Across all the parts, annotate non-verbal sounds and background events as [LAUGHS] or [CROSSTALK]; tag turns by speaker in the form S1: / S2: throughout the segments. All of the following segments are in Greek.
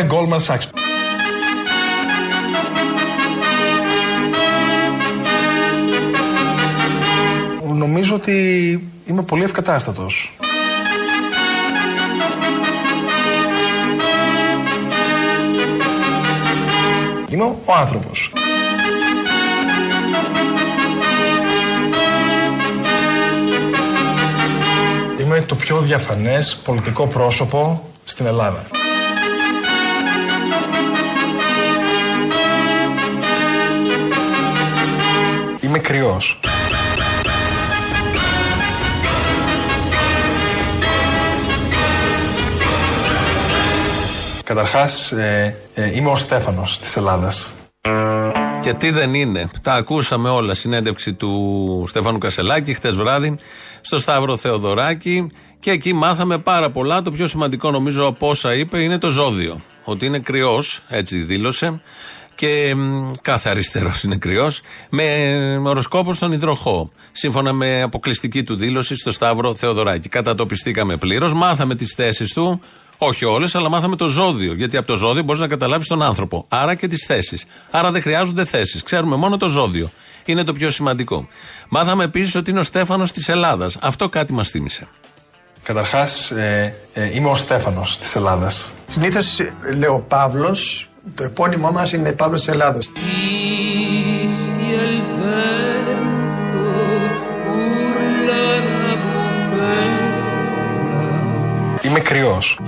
S1: Είμαι Goldman Sachs. Νομίζω ότι είμαι πολύ ευκατάστατος. Είμαι ο άνθρωπος. Είμαι το πιο διαφανές πολιτικό πρόσωπο στην Ελλάδα. Είμαι κρυός. Καταρχάς, ε, ε, είμαι ο Στέφανος της Ελλάδας.
S2: Και τι δεν είναι. Τα ακούσαμε όλα. Συνέντευξη του Στέφανου Κασελάκη χτες βράδυ στο Σταύρο Θεοδωράκη. Και εκεί μάθαμε πάρα πολλά. Το πιο σημαντικό νομίζω από όσα είπε είναι το ζώδιο. Ότι είναι κρυός, έτσι δήλωσε. Και κάθε αριστερός είναι κρυός. Με οροσκόπο στον υδροχό. Σύμφωνα με αποκλειστική του δήλωση στο Σταύρο Θεοδωράκη. Κατατοπιστήκαμε πλήρως. Μάθαμε τις θέσεις του. Όχι όλες, αλλά μάθαμε το ζώδιο. Γιατί από το ζώδιο μπορείς να καταλάβεις τον άνθρωπο. Άρα και τις θέσεις. Άρα δεν χρειάζονται θέσεις. Ξέρουμε μόνο το ζώδιο. Είναι το πιο σημαντικό. Μάθαμε επίσης ότι είναι ο Στέφανος της Ελλάδας. Αυτό κάτι μας θύμισε.
S1: Καταρχάς, ε, ε, είμαι ο Στέφανος της Ελλάδας.
S3: Συνήθως λέω Παύλος. Το επώνυμό μας είναι Παύλος της Ελλάδα.
S1: Είμαι κρυός.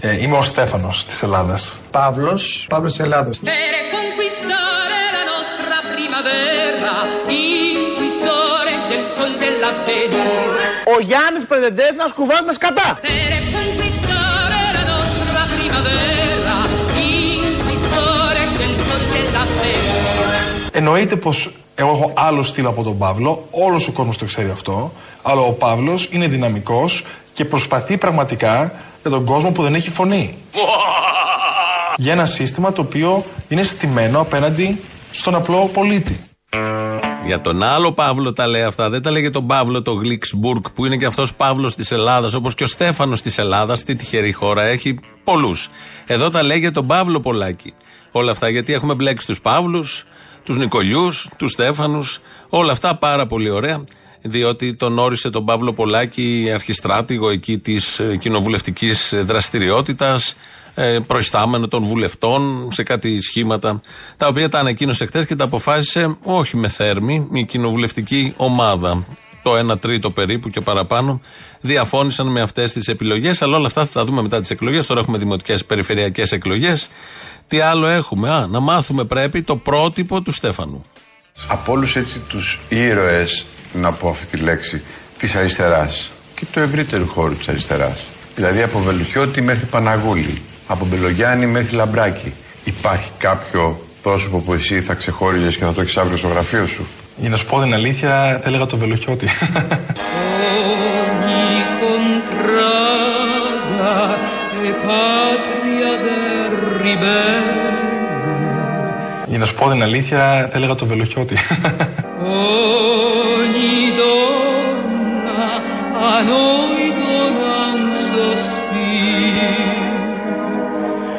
S1: Ε, είμαι ο Στέφανος της Ελλάδας.
S3: Παύλος, Παύλος της Ελλάδας.
S4: Ο Γιάννης Πρεδεντές να σκουβάμε σκατά.
S1: Εννοείται πως εγώ έχω άλλο στυλ από τον Παύλο, όλος ο κόσμος το ξέρει αυτό. Αλλά ο Παύλος είναι δυναμικός και προσπαθεί πραγματικά για τον κόσμο που δεν έχει φωνή. για ένα σύστημα το οποίο είναι στημένο απέναντι στον απλό πολίτη.
S2: Για τον άλλο Παύλο τα λέει αυτά. Δεν τα λέει για τον Παύλο το Γλίξμπουργκ που είναι και αυτός Παύλος της Ελλάδας, όπως και ο Στέφανος της Ελλάδας. Τι τυχερή χώρα έχει πολλούς. Εδώ τα λέει για τον Παύλο Πολάκη. Όλα αυτά γιατί έχουμε μπλέξει τους Παύλους, τους Νικολιούς, τους Στέφανους, όλα αυτά πάρα πολύ ωραία. Διότι τον όρισε τον Παύλο Πολάκη αρχιστράτηγο εκεί της ε, κοινοβουλευτικής δραστηριότητας, ε, προϊστάμενο των βουλευτών σε κάτι σχήματα, τα οποία τα ανακοίνωσε χθες και τα αποφάσισε όχι με θέρμη, η κοινοβουλευτική ομάδα. Το 1 τρίτο περίπου και παραπάνω διαφώνησαν με αυτές τις επιλογές. Αλλά όλα αυτά θα τα δούμε μετά τις εκλογές. Τώρα έχουμε δημοτικές περιφερειακές εκλογές. Τι άλλο έχουμε; Α, να μάθουμε πρέπει το πρότυπο του Στέφανου.
S5: Από όλους έτσι τους ήρωες, να πω αυτή τη λέξη, της αριστεράς και του ευρύτερου χώρου της αριστεράς. Δηλαδή από Βελουχιώτη μέχρι Παναγούλη, από Μπελογιάννη μέχρι Λαμπράκη. Υπάρχει κάποιο πρόσωπο που εσύ θα ξεχώριζες και θα το έχεις αύριο στο γραφείο σου;
S1: Για να σου πω την αλήθεια, θα έλεγα το Βελουχιώτη. Για να σου πω την αλήθεια, θα έλεγα το Βελουχιώτη.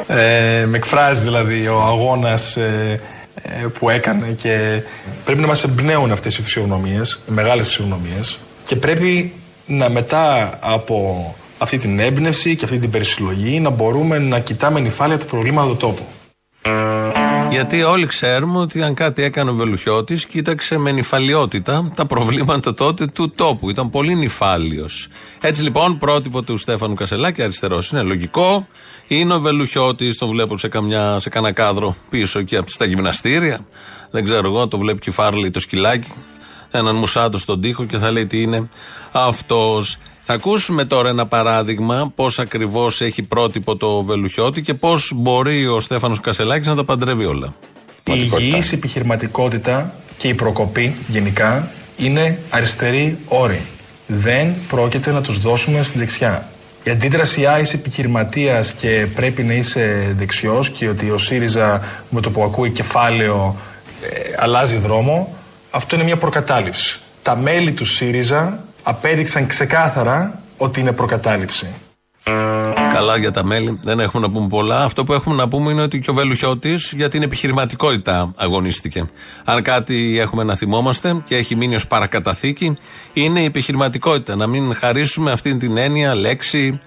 S1: ε, με εκφράζει δηλαδή ο αγώνας ε, ε, που έκανε και πρέπει να μας εμπνέουν αυτές οι φυσιογνωμίες, οι μεγάλες φυσιογνωμίες και πρέπει να μετά από αυτή την έμπνευση και αυτή την περισυλλογή να μπορούμε να κοιτάμε νυφάλια τα προβλήματα του τόπου.
S2: Γιατί όλοι ξέρουμε ότι αν κάτι έκανε ο Βελουχιώτης, κοίταξε με νυφαλιότητα τα προβλήματα τότε του τόπου. Ήταν πολύ νυφάλιος. Έτσι λοιπόν, πρότυπο του Στέφανου Κασελάκη, αριστερός είναι λογικό. Είναι ο Βελουχιώτης, τον βλέπω σε, καμιά, σε κανένα κάδρο πίσω εκεί από στα γυμναστήρια. Δεν ξέρω εγώ, το βλέπει και Φάρλι το σκυλάκι. Έναν μουσάτο στον τοίχο και θα λέει τι είναι αυτός. Θα ακούσουμε τώρα ένα παράδειγμα πώς ακριβώς έχει πρότυπο το Βελουχιώτη και πώς μπορεί ο Στέφανος Κασελάκης να τα παντρεύει όλα.
S1: Η υγιής επιχειρηματικότητα και η προκοπή γενικά είναι αριστερή όρη. Δεν πρόκειται να τους δώσουμε στη δεξιά. Η αντίδραση άης επιχειρηματίας και πρέπει να είσαι δεξιός και ότι ο ΣΥΡΙΖΑ με το που ακούει κεφάλαιο ε, αλλάζει δρόμο, αυτό είναι μια προκατάληψη. Τα μέλη του ΣΥΡΙΖΑ απέδειξαν ξεκάθαρα ότι είναι προκατάληψη.
S2: Καλά για τα μέλη, δεν έχουμε να πούμε πολλά. Αυτό που έχουμε να πούμε είναι ότι και ο Βελουχιώτης για την επιχειρηματικότητα αγωνίστηκε. Αν κάτι έχουμε να θυμόμαστε και έχει μείνει ως παρακαταθήκη, είναι η επιχειρηματικότητα. Να μην χαρίσουμε αυτή την έννοια, λέξη,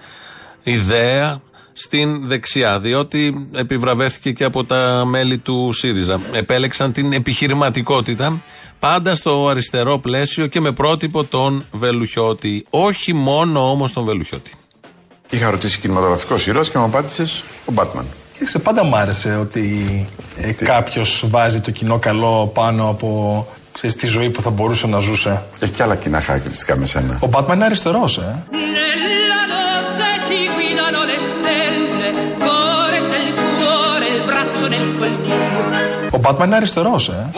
S2: ιδέα στην δεξιά. Διότι επιβραβεύτηκε και από τα μέλη του ΣΥΡΙΖΑ. Επέλεξαν την επιχειρηματικότητα πάντα στο αριστερό πλαίσιο και με πρότυπο τον Βελουχιώτη. Όχι μόνο όμως τον Βελουχιώτη.
S5: Είχα ρωτήσει κινηματογραφικός ήρωας και μου απάντησε ο Μπάτμαν.
S1: Κοίταξε, πάντα μου άρεσε ότι ε, κάποιος βάζει το κοινό καλό πάνω από ξέρεις, τη ζωή που θα μπορούσε να ζούσε.
S5: Έχει και άλλα κοινά χαρακτηριστικά με σένα.
S1: Ο Μπάτμαν είναι αριστερός, ε.
S6: Nella notte ci guidano le stelle, cuore del cuore, il braccio nel coltello.
S1: Ο Μπάτμαν είναι αριστερός, ε.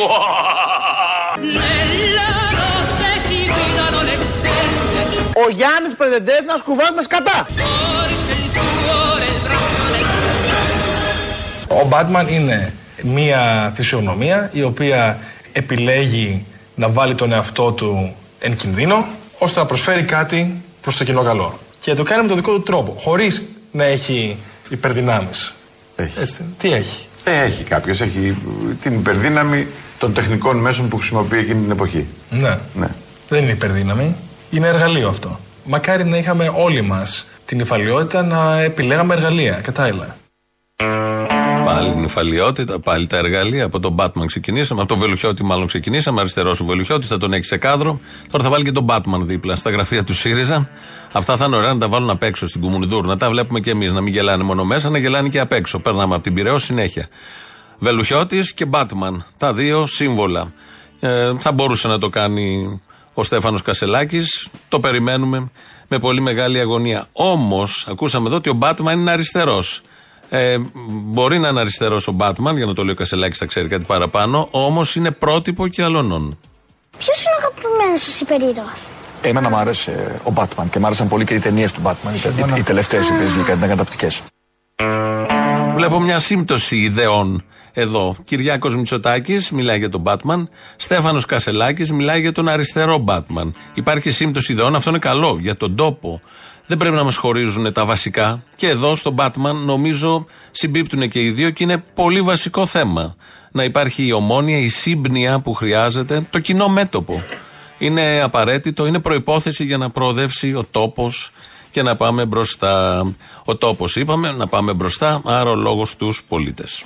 S4: Ο Γιάννης Πρεδεντές να σκουβάζει με σκατά.
S6: cuore del cuore, il braccio nel coltello.
S1: Ο Μπάτμαν είναι μία φυσιογνωμία η οποία επιλέγει να βάλει τον εαυτό του εν κινδύνο ώστε να προσφέρει κάτι προς το κοινό καλό. Και το κάνει με τον δικό του τρόπο, χωρίς να έχει υπερδυνάμεις.
S5: Έχει.
S1: Έτσι, τι έχει;
S5: Ε, έχει κάποιος. Έχει την υπερδύναμη των τεχνικών μέσων που χρησιμοποιεί εκείνη την εποχή.
S1: Ναι.
S5: Ναι.
S1: Δεν είναι υπερδύναμη. Είναι εργαλείο αυτό. Μακάρι να είχαμε όλοι μας την υφαλιότητα να επιλέγαμε εργαλεία κατάλληλα.
S2: Πάλι την υφαλιότητα, πάλι τα εργαλεία. Από τον Batman ξεκινήσαμε, από τον Βελουχιώτη μάλλον ξεκινήσαμε. Αριστερός ο Βελουχιώτης, θα τον έχει σε κάδρο. Τώρα θα βάλει και τον Batman δίπλα στα γραφεία του ΣΥΡΙΖΑ. Αυτά θα είναι ωραία να τα βάλουν απ' έξω στην Κουμουνιδούρ. Να τα βλέπουμε κι εμείς. Να μην γελάνε μόνο μέσα, να γελάνε και απ' έξω. Περνάμε από την Πυραιό συνέχεια. Βελουχιώτης και Batman. Τα δύο σύμβολα. Ε, θα μπορούσε να το κάνει ο Στέφανος Κασελάκης. Το περιμένουμε με πολύ μεγάλη αγωνία. Όμως, ακούσαμε εδώ ότι ο Batman είναι αριστερός. Ε, μπορεί να είναι αριστερός ο Batman, για να το λέει ο Κασελάκης, θα ξέρει κάτι παραπάνω. Όμως είναι πρότυπο και αλωνών.
S7: Ποιος είναι ο αγαπημένος σα υπερήρωα.
S8: Εμένα μου άρεσε ο Batman και μου άρεσαν πολύ και οι ταινίες του Batman. Οι, οι τελευταίες οι οποίες βγήκαν ήταν καταπληκτικές.
S2: Βλέπω μια σύμπτωση ιδεών εδώ. Κυριάκος Μητσοτάκης μιλάει για τον Batman. Στέφανος Κασελάκης μιλάει για τον αριστερό Batman. Υπάρχει σύμπτωση ιδεών, αυτό είναι καλό για τον τόπο. Δεν πρέπει να μας χωρίζουν τα βασικά. Και εδώ στον Batman νομίζω συμπίπτουν και οι δύο και είναι πολύ βασικό θέμα. Να υπάρχει η ομόνια, η σύμπνοια που χρειάζεται, το κοινό μέτωπο. Είναι απαραίτητο, είναι προπόθεση για να προοδεύσει ο τόπος και να πάμε μπροστά. Ο τόπος είπαμε, να πάμε μπροστά, άρα ο λόγος στους πολίτες.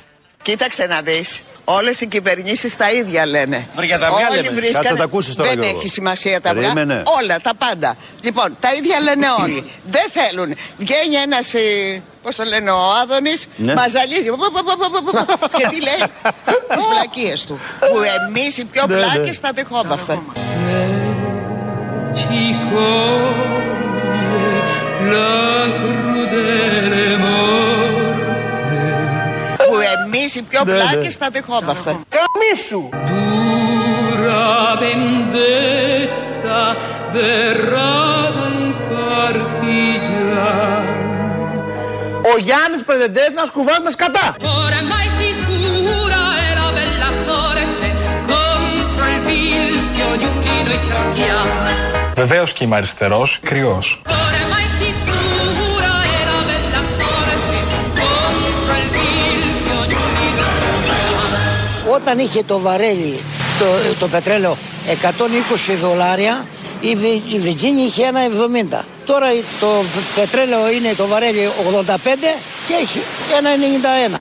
S9: Κοίταξε να δεις, όλες οι κυβερνήσεις τα ίδια λένε.
S10: Βρε, για τα αυγά
S9: Όλοι
S10: λέμε.
S9: βρίσκανε-
S10: Κάτσε να τα ακούσεις τώρα,
S9: Δεν
S10: Γιώργο.
S9: έχει σημασία τα αυγά.
S10: Περίμενε.
S9: Όλα, τα πάντα. Λοιπόν, τα ίδια λένε όλοι. Δεν θέλουν. Βγαίνει ένας, ε, πώς το λένε, ο Άδωνης,
S10: Ναι.
S9: μαζαλίζει. Πο, πο, πο, πο, πο, πο. και τι λέει, τις βλακίες του. Που εμείς οι πιο
S10: Ναι, ναι.
S9: πλάκες τα δεχόμαστε.
S6: Ci coglie la crudele morte,
S9: Που εμείς οι πιο
S10: Ναι, ναι.
S9: πλάκες τα δεχόμαστε.
S4: Καμίσου.
S6: dura vendetta verrà dal partigiano.
S4: Ο Γιάννης Πρεδεντές να σκουβάζει μες σκατά.
S6: Oramai sicura è la bella
S11: Όταν είχε το βαρέλι, το, το πετρέλαιο 120 δολάρια, η, Βι- η Βιρτζίνια είχε ένα 70. Τώρα το πετρέλαιο είναι το βαρέλι 85 και έχει ένα 91.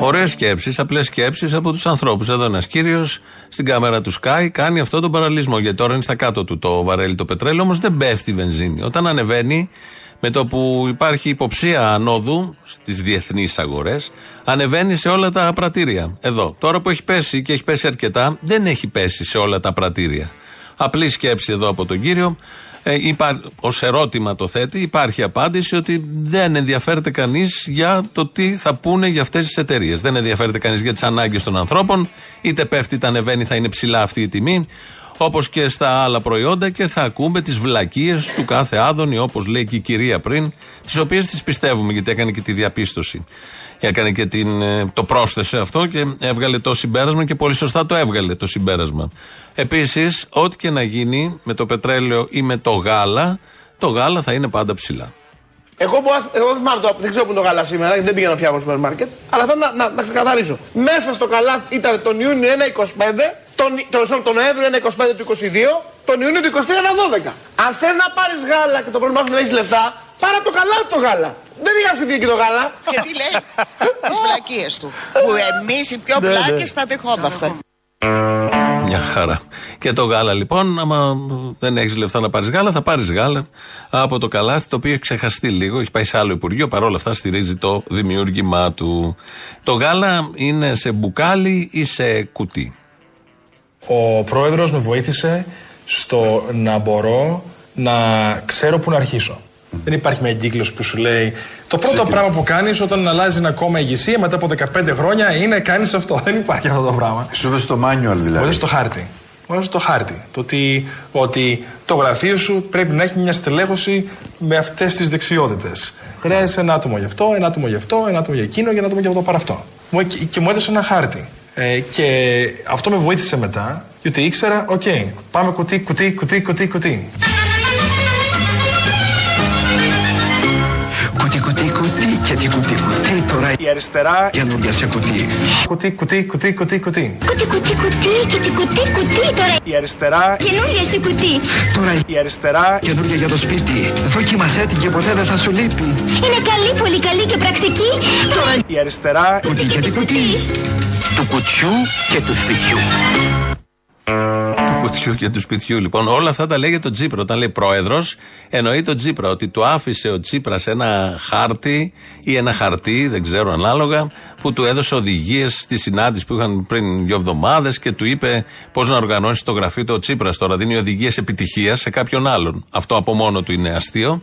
S2: Ωραίες σκέψεις, απλές σκέψεις από τους ανθρώπους. Εδώ ένας κύριος στην κάμερα του Sky κάνει αυτό τον παραλυσμό. Γιατί τώρα είναι στα κάτω του το βαρέλι το πετρέλαιο, όμως δεν πέφτει η βενζίνη. Όταν ανεβαίνει, με το που υπάρχει υποψία ανόδου στις διεθνείς αγορές, ανεβαίνει σε όλα τα πρατήρια. Εδώ. Τώρα που έχει πέσει και έχει πέσει αρκετά, δεν έχει πέσει σε όλα τα πρατήρια. Απλή σκέψη εδώ από τον κύριο. Ε, υπά, ως ερώτημα το θέτει, υπάρχει απάντηση ότι δεν ενδιαφέρεται κανείς για το τι θα πούνε για αυτές τις εταιρείες. Δεν ενδιαφέρεται κανείς για τις ανάγκες των ανθρώπων, είτε πέφτει είτε ανεβαίνει θα είναι ψηλά αυτή η τιμή. Όπως και στα άλλα προϊόντα και θα ακούμε τις βλακίες του κάθε άδωνη, όπως λέει και η κυρία πριν, τις οποίες τις πιστεύουμε γιατί έκανε και τη διαπίστωση. Έκανε και την, ε, το πρόσθεσε αυτό και έβγαλε το συμπέρασμα και πολύ σωστά το έβγαλε το συμπέρασμα. Επίσης, ό,τι και να γίνει με το πετρέλαιο ή με το γάλα, το γάλα θα είναι πάντα ψηλά.
S4: Εγώ, που, εγώ θυμάμαι το, δεν ξέρω που είναι το γάλα σήμερα, γιατί δεν πήγα να φτιάχνω σούπερ μάρκετ. Αλλά θέλω να, να, να ξεκαθαρίσω. Μέσα στο καλάθι ήταν τον Ιούνιο 1,25, τον, τον, τον, τον Νοέμβριο 1,25 του 22, τον Ιούνιο του 23 1,12. Αν θες να πάρεις γάλα και το πρόβλημα σου να έχεις λεφτά, πάρε το καλάθι το γάλα. Δεν είχα αυτή και το γάλα.
S9: Γιατί λέει [LAUGHS] τις βλακίες του. Που εμείς οι πιο
S4: Ναι, ναι.
S9: πλάκες τα δεχόμαστε.
S2: Μια χαρά. Και το γάλα λοιπόν, άμα δεν έχεις λεφτά να πάρεις γάλα, θα πάρεις γάλα από το καλάθι, το οποίο έχει ξεχαστεί λίγο, έχει πάει σε άλλο Υπουργείο, παρόλα αυτά στηρίζει το δημιούργημά του. Το γάλα είναι σε μπουκάλι ή σε κουτί;
S1: Ο πρόεδρος με βοήθησε στο να μπορώ να ξέρω πού να αρχίσω. Δεν υπάρχει μια εγκύκλωση που σου λέει το πρώτο πράγμα που κάνεις όταν αλλάζει ένα κόμμα ηγεσία μετά από 15 χρόνια είναι κάνεις αυτό. [LAUGHS] Δεν υπάρχει αυτό το πράγμα.
S5: Σου έδωσε το manual
S1: Μου
S5: δηλαδή.
S1: έδωσε το χάρτη. Μου έδωσε το χάρτη. Το ότι, ότι το γραφείο σου πρέπει να έχει μια στελέχωση με αυτές τις δεξιότητες. Χρειάζεσαι ένα άτομο γι' αυτό, ένα άτομο γι' αυτό, ένα άτομο για εκείνο και ένα άτομο για αυτό παρά αυτό. Μου, και, και μου έδωσε ένα χάρτη. Ε, και αυτό με βοήθησε μετά, γιατί ήξερα, οκ, πάμε κουτί, κουτί, κουτί, κουτί, κουτί.
S10: Κουτί, κουτί, κουτί και τι κουτί, κουτί τώρα
S1: Η αριστερά,
S10: καινούργια σε κουτί.
S1: κουτί, κουτί, κουτί, κουτί, κουτί.
S7: Κουτί, κουτί, κουτί, κουτί, κουτί, κουτί τώρα.
S1: Η αριστερά,
S7: Καινούργια σε κουτί.
S10: Τώρα
S1: η αριστερά,
S10: καινούργια για το σπίτι. Δοκίμασέ την και ποτέ δεν θα σου λείπει.
S7: Είναι καλή, πολύ καλή και πρακτική.
S10: Τώρα
S1: η αριστερά,
S10: κουτί και τι κουτί. Του κουτιού και του σπιτιού.
S2: Του κουτιού και του σπιτιού. Λοιπόν, όλα αυτά τα λέει για τον Τσίπρα. Όταν λέει πρόεδρος, εννοεί τον Τσίπρα. Ότι του άφησε ο Τσίπρα ένα χάρτη ή ένα χαρτί, δεν ξέρω ανάλογα, που του έδωσε οδηγίες στη συνάντηση που είχαν πριν δύο εβδομάδες και του είπε πώς να οργανώσει το γραφείο του ο Τσίπρας. Τώρα δίνει οδηγίες επιτυχίας σε κάποιον άλλον. Αυτό από μόνο του είναι αστείο.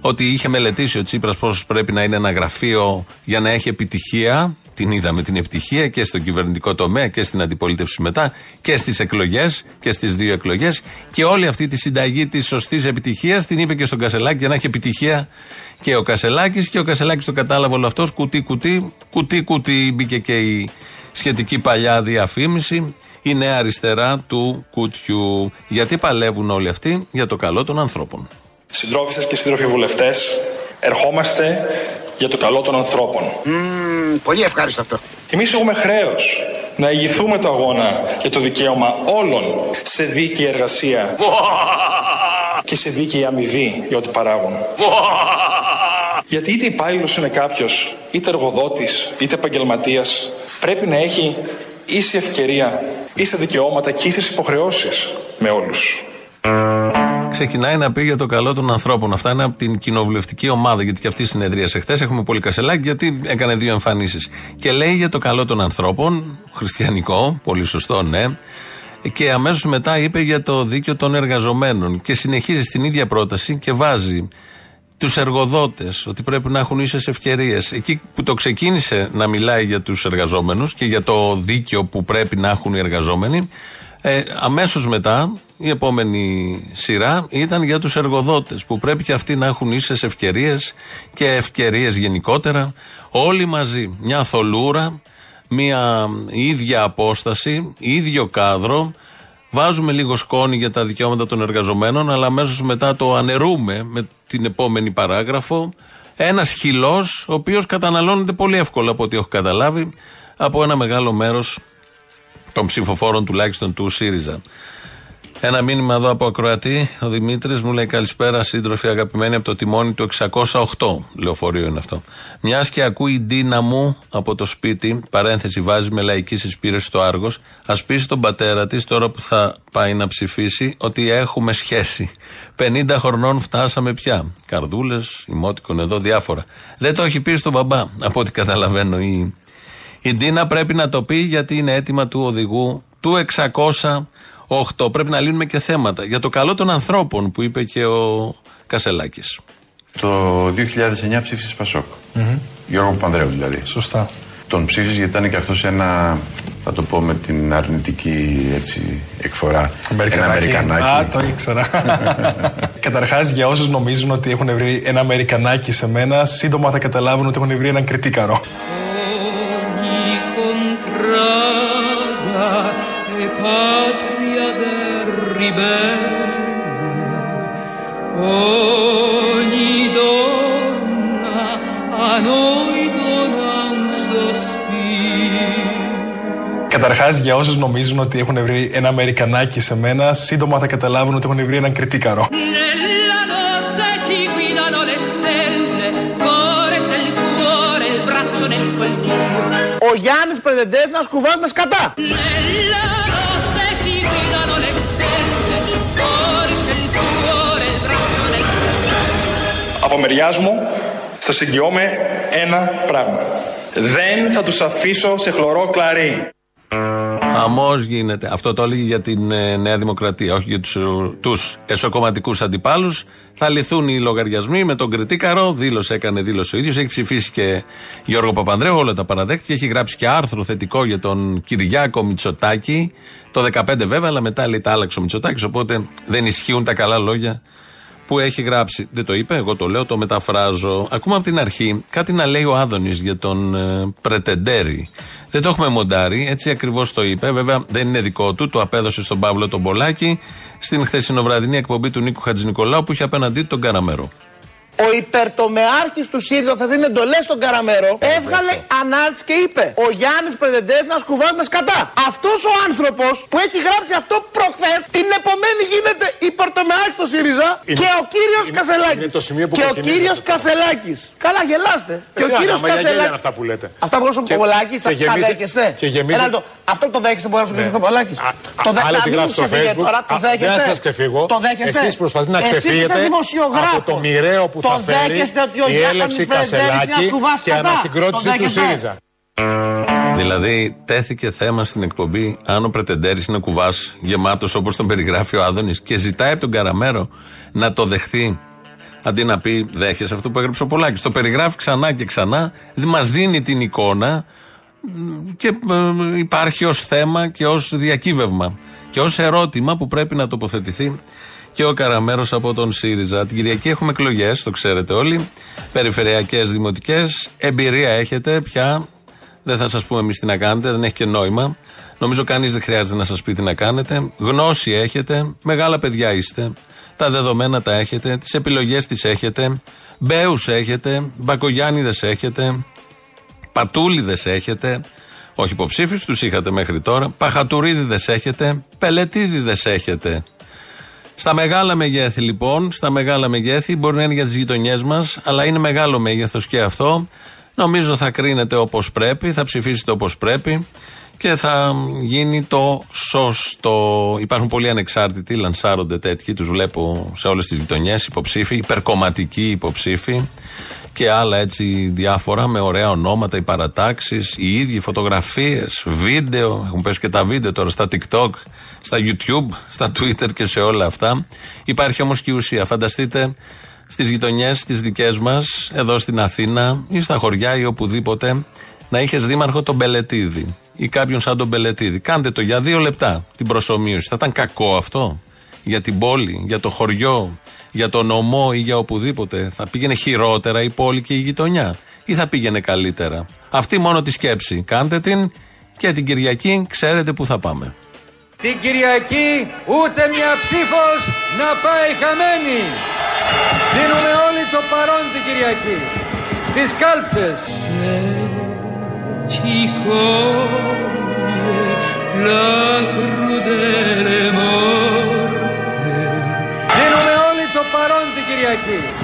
S2: Ότι είχε μελετήσει ο Τσίπρας πώς πρέπει να είναι ένα γραφείο για να έχει επιτυχία. Την είδαμε την επιτυχία και στον κυβερνητικό τομέα και στην αντιπολίτευση μετά και στις εκλογές και στις δύο εκλογές. Και όλη αυτή τη συνταγή της σωστής επιτυχίας την είπε και στον Κασελάκη για να έχει επιτυχία και ο Κασελάκης. Και ο Κασελάκης το κατάλαβε όλο αυτός. Κουτί, κουτί, κουτί, κουτί. Μπήκε και η σχετική παλιά διαφήμιση. Η νέα αριστερά του κουτιού. Γιατί παλεύουν όλοι αυτοί για το καλό των ανθρώπων.
S1: συντρόφισσες και σύντροφοι βουλευτές, ερχόμαστε για το καλό των ανθρώπων.
S11: πολύ ευχάριστο αυτό.
S1: Εμείς έχουμε χρέος να ηγηθούμε το αγώνα για το δικαίωμα όλων σε δίκαιη εργασία και σε δίκαιη αμοιβή για ό,τι παράγουν. Γιατί είτε υπάλληλο είναι κάποιος, είτε εργοδότης, είτε επαγγελματία, πρέπει να έχει ίση ευκαιρία, ίσα δικαιώματα και ίσες υποχρεώσεις με όλους.
S2: Ξεκινάει να πει για το καλό των ανθρώπων. Αυτά είναι από την κοινοβουλευτική ομάδα, γιατί και αυτή συνεδρίασε χθες. Έχουμε πολύ κασελάκι, γιατί έκανε δύο εμφανίσεις. Και λέει για το καλό των ανθρώπων, χριστιανικό, πολύ σωστό, ναι. Και αμέσως μετά είπε για το δίκαιο των εργαζομένων. Και συνεχίζει στην ίδια πρόταση και βάζει τους εργοδότες, ότι πρέπει να έχουν ίσες ευκαιρίες. Εκεί που το ξεκίνησε να μιλάει για τους εργαζόμενους και για το δίκαιο που πρέπει να έχουν οι εργαζόμενοι, ε, αμέσως μετά η επόμενη σειρά ήταν για τους εργοδότες που πρέπει και αυτοί να έχουν ίσες ευκαιρίες και ευκαιρίες γενικότερα όλοι μαζί μια θολούρα μια ίδια απόσταση ίδιο κάδρο. Βάζουμε λίγο σκόνη για τα δικαιώματα των εργαζομένων αλλά αμέσως μετά το αναιρούμε με την επόμενη παράγραφο. Ένας χυλός ο οποίος καταναλώνεται πολύ εύκολα από ό,τι έχω καταλάβει από ένα μεγάλο μέρος των ψηφοφόρων τουλάχιστον του ΣΥΡΙΖΑ. Ένα μήνυμα εδώ από ακροατή. Ο Δημήτρης μου λέει καλησπέρα, σύντροφοι αγαπημένοι από το τιμόνι του 608. Λεωφορείο είναι αυτό. Μιας και ακούει η Ντίνα μου από το σπίτι, παρένθεση βάζει με λαϊκή συσπήρωση στο Άργος, ας πει στον πατέρα της τώρα που θα πάει να ψηφίσει ότι έχουμε σχέση. 50 χρονών φτάσαμε πια. Καρδούλες, ημότικον εδώ, διάφορα. Δεν το έχει πει στον μπαμπά, από ό,τι καταλαβαίνω η, η Ντίνα πρέπει να το πει γιατί είναι έτοιμα του οδηγού του 608. Πρέπει να λύνουμε και θέματα για το καλό των ανθρώπων που είπε και ο Κασελάκης.
S5: Το 2009 ψήφισε Πασόκ. Γιώργο Παπανδρέου δηλαδή.
S1: Σωστά.
S5: Τον ψήφισε γιατί ήταν και αυτός ένα θα το πω με την αρνητική έτσι, εκφορά, ένα Αμερικανάκι.
S1: Α, το ήξερα. [LAUGHS] Καταρχάς, για όσους νομίζουν ότι έχουν βρει ένα Αμερικανάκι σε μένα, σύντομα θα καταλάβουν ότι έχουν βρει έναν κριτήκαρο.
S6: Patria del ribelle, ogni donna a noi dona un sospiro.
S1: Καταρχάς, για όσους νομίζουν ότι έχουν βρει ένα Αμερικανάκι σε μένα, σύντομα θα καταλάβουν ότι έχουν βρει έναν κριτήκαρο.
S6: Nella notte ci guidano le stelle,
S1: Από μεριάς μου, σας εγγυώμαι ένα πράγμα. Δεν θα τους αφήσω σε χλωρό κλαρί.
S2: Χαμός γίνεται. Αυτό το έλεγε για την ε, Νέα Δημοκρατία, όχι για τους τους εσωκομματικούς αντιπάλους. Θα λυθούν οι λογαριασμοί με τον Κριτήκαρο. Δήλωσε, έκανε δήλωση ο ίδιος. Έχει ψηφίσει και Γιώργο Παπανδρέου, όλα τα παραδέχτηκε. Έχει γράψει και άρθρο θετικό για τον Κυριάκο Μητσοτάκη. Το 15 βέβαια, αλλά μετά λέει τα άλλαξε ο Μητσοτάκης. Οπότε δεν ισχύουν τα καλά λόγια που έχει γράψει. Δεν το είπε, εγώ το λέω, το μεταφράζω. Ακούμε από την αρχή κάτι να λέει ο Άδωνης για τον ε, Πρετεντέρη. Δεν το έχουμε μοντάρει, έτσι ακριβώς το είπε. Βέβαια δεν είναι δικό του, το απέδωσε στον Παύλο τον Πολάκη στην χθεσινοβραδινή εκπομπή του Νίκου Χατζηνικολάου που είχε απέναντί του τον Καραμέρο.
S4: Ο υπερτομεάρχης του ΣΥΡΙΖΑ θα δίνει εντολές στον Καραμέρο. Έβγαλε ανάρτηση και είπε Ο Γιάννης Πρεδεντές να σκουβάει με σκατά. Αυτός ο άνθρωπος που έχει γράψει αυτό προχθές την επομένη γίνεται υπερτομεάρχης του ΣΥΡΙΖΑ
S12: Είναι-
S4: και ο κύριος
S12: είναι-
S4: Κασελάκης.
S12: είναι το σημείο που
S4: και ο
S12: ξεκινήσατε.
S4: κύριος Κασελάκης. Καλά γελάστε. και ο
S12: Τι
S4: κύριος
S12: άμα, για γέλια είναι
S4: Κασελάκης.
S12: αυτά που λέτε.
S4: Αυτά που γράψει ο
S12: Και-
S4: Πολάκης,
S12: και
S4: τα
S12: γεμίζει-
S4: δέχεστε;
S12: και γεμίζει-
S4: Έλα το- Αυτό το δέχεστε που γράψει
S12: Ναι.
S4: ο Πολάκης.
S12: Α,
S4: Το
S12: α,
S4: δε-
S12: άλλο
S4: να
S12: τι
S4: μην
S12: γράφει στο
S4: ξεφύγετε
S12: Facebook.
S4: τώρα, το
S12: Α,
S4: δέχεστε;
S12: Δεν σας ξεφύγω.
S4: Το δέχεστε;
S12: Εσείς προσπαθείτε να
S4: Εσείς είστε
S12: ξεφύγετε
S4: δημοσιογράφος.
S12: από το μοιραίο που
S4: Το
S12: θα φέρει
S4: δέχεστε ότι ο
S12: η
S4: Γιάννης
S12: έλευση
S4: Πρεδέντης είναι
S12: Κασελάκη
S4: ασκουβάς
S12: και
S4: κατά.
S12: ανασυγκρότηση
S4: Το
S12: του
S4: δέχεστε.
S12: ΣΥΡΙΖΑ.
S2: Δηλαδή, τέθηκε θέμα στην εκπομπή αν ο Πρετεντέρης είναι κουβάς γεμάτος όπως τον περιγράφει ο Άδωνης και ζητάει από τον Καραμέρο να το δεχθεί. Αντί να πει δέχεσαι αυτό που έγραψε ο Πολάκης. Το περιγράφει ξανά και ξανά, μας δίνει την εικόνα μ, και ε, υπάρχει ως θέμα και ως διακύβευμα και ως ερώτημα που πρέπει να τοποθετηθεί και ο Καραμέρος από τον ΣΥΡΙΖΑ. Την Κυριακή έχουμε εκλογές, το ξέρετε όλοι. Περιφερειακές, δημοτικές. Εμπειρία έχετε πια. Δεν θα σας πούμε εμείς τι να κάνετε, δεν έχει και νόημα. Νομίζω κανείς δεν χρειάζεται να σας πει τι να κάνετε. Γνώση έχετε, μεγάλα παιδιά είστε. Τα δεδομένα τα έχετε, τις επιλογές τις έχετε. Μπέους έχετε, μπακογιάννηδε έχετε, πατούλιδες έχετε. Όχι υποψήφιους, τους είχατε μέχρι τώρα. Παχατουρίδιδες έχετε, πελετίδιδες έχετε. Στα μεγάλα μεγέθη λοιπόν, στα μεγάλα μεγέθη, μπορεί να είναι για τις γειτονιές μας, αλλά είναι μεγάλο μέγεθος και αυτό. Νομίζω θα κρίνετε όπως πρέπει, θα ψηφίσετε όπως πρέπει και θα γίνει το σωστό. Υπάρχουν πολλοί ανεξάρτητοι, λανσάρονται τέτοιοι, τους βλέπω σε όλες τις γειτονιές, υποψήφοι, υπερκομματικοί υποψήφοι και άλλα έτσι διάφορα με ωραία ονόματα, οι παρατάξεις, οι ίδιοι φωτογραφίες, βίντεο. Έχουν πέσει και τα βίντεο τώρα στα TikTok, στα YouTube, στα Twitter και σε όλα αυτά. Υπάρχει όμως και η ουσία. Φανταστείτε στις γειτονιές τι δικές μας, εδώ στην Αθήνα ή στα χωριά ή οπουδήποτε, να είχες δήμαρχο τον Μπελετίδη ή κάποιον σαν τον Μπελετίδη. Κάντε το για δύο λεπτά την προσωμείωση. Θα ήταν κακό αυτό για την πόλη, για το χωριό, για το νομό ή για οπουδήποτε. Θα πήγαινε χειρότερα η πόλη και η γειτονιά ή θα πήγαινε καλύτερα. Αυτή μόνο τη σκέψη. Κάντε την και την Κυριακή ξέρετε πού θα πάμε.
S13: Την Κυριακή ούτε μια ψήφος να πάει χαμένη. Δίνουμε όλοι το παρόν την Κυριακή. Στις κάλψες.
S6: Ci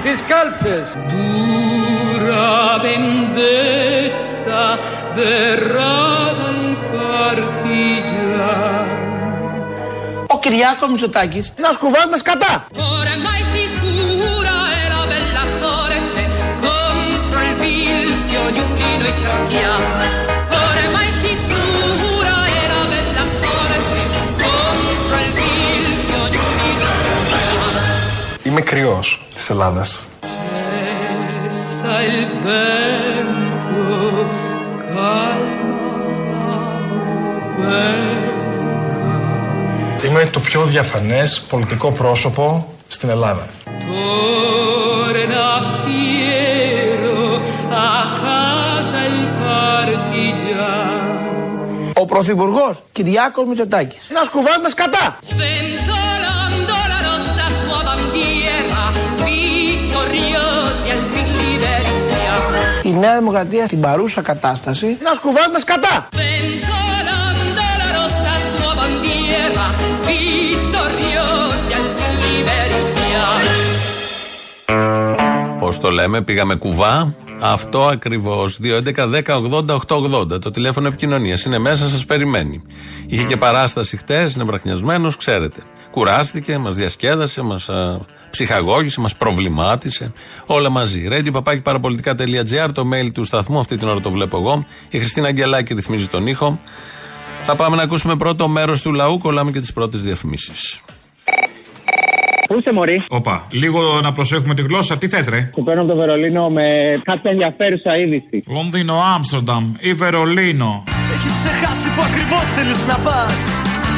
S13: Κυριακή. Στις κάλψες.
S6: dura vendetta verrà dal partigiano
S4: Ο Κυριάκο Μητσοτάκης να σκουβάει με σκατά.
S6: Ormai sicura è la bella sorte contro il vil che ognuno di noi cerchiamo. Ormai sicura è la bella sorte contro il vil che ognuno di noi cerchiamo.
S1: Είμαι κρυό της Ελλάδας.
S6: Cessa il vento calma
S1: είναι το πιο διαφανές πολιτικό πρόσωπο στην Ελλάδα.
S6: Torna fiero a casa il partigiano.
S4: Ο Πρωθυπουργός Κυριάκος Μητσοτάκης. Να σκουβάμε σκατά.
S6: Libertà.
S4: Η Νέα Δημοκρατία στην παρούσα κατάσταση να σκουβάμες σκατά.
S6: Sventolando la rossa sua bandiera, vittoriosi al libertà.
S2: Πώς το λέμε, πήγαμε κουβά; Αυτό ακριβώς. 2.11.10.80.880. Το τηλέφωνο επικοινωνίας είναι μέσα, σας περιμένει. Είχε και παράσταση χτες, είναι βραχνιασμένος, ξέρετε. Κουράστηκε, μας διασκέδασε, μας ψυχαγώγησε, μας προβλημάτισε. Όλα μαζί. Radio παπάκι παραπολιτικά.gr, το mail του σταθμού, αυτή την ώρα το βλέπω εγώ. Η Χριστίνα Αγγελάκη ρυθμίζει τον ήχο. Θα πάμε να ακούσουμε πρώτο μέρος του λαού, κολλάμε και τις πρώτες διαφημίσεις.
S12: Πού είσαι, Μωρή;
S14: Όπα, λίγο να προσέχουμε τη γλώσσα. Τι θες, ρε;
S12: Σου παίρνω από το Βερολίνο με κάποια ενδιαφέρουσα είδηση.
S14: Λονδίνο, Άμστερνταμ ή Βερολίνο.
S15: Έχεις ξεχάσει που ακριβώς θέλεις να πας.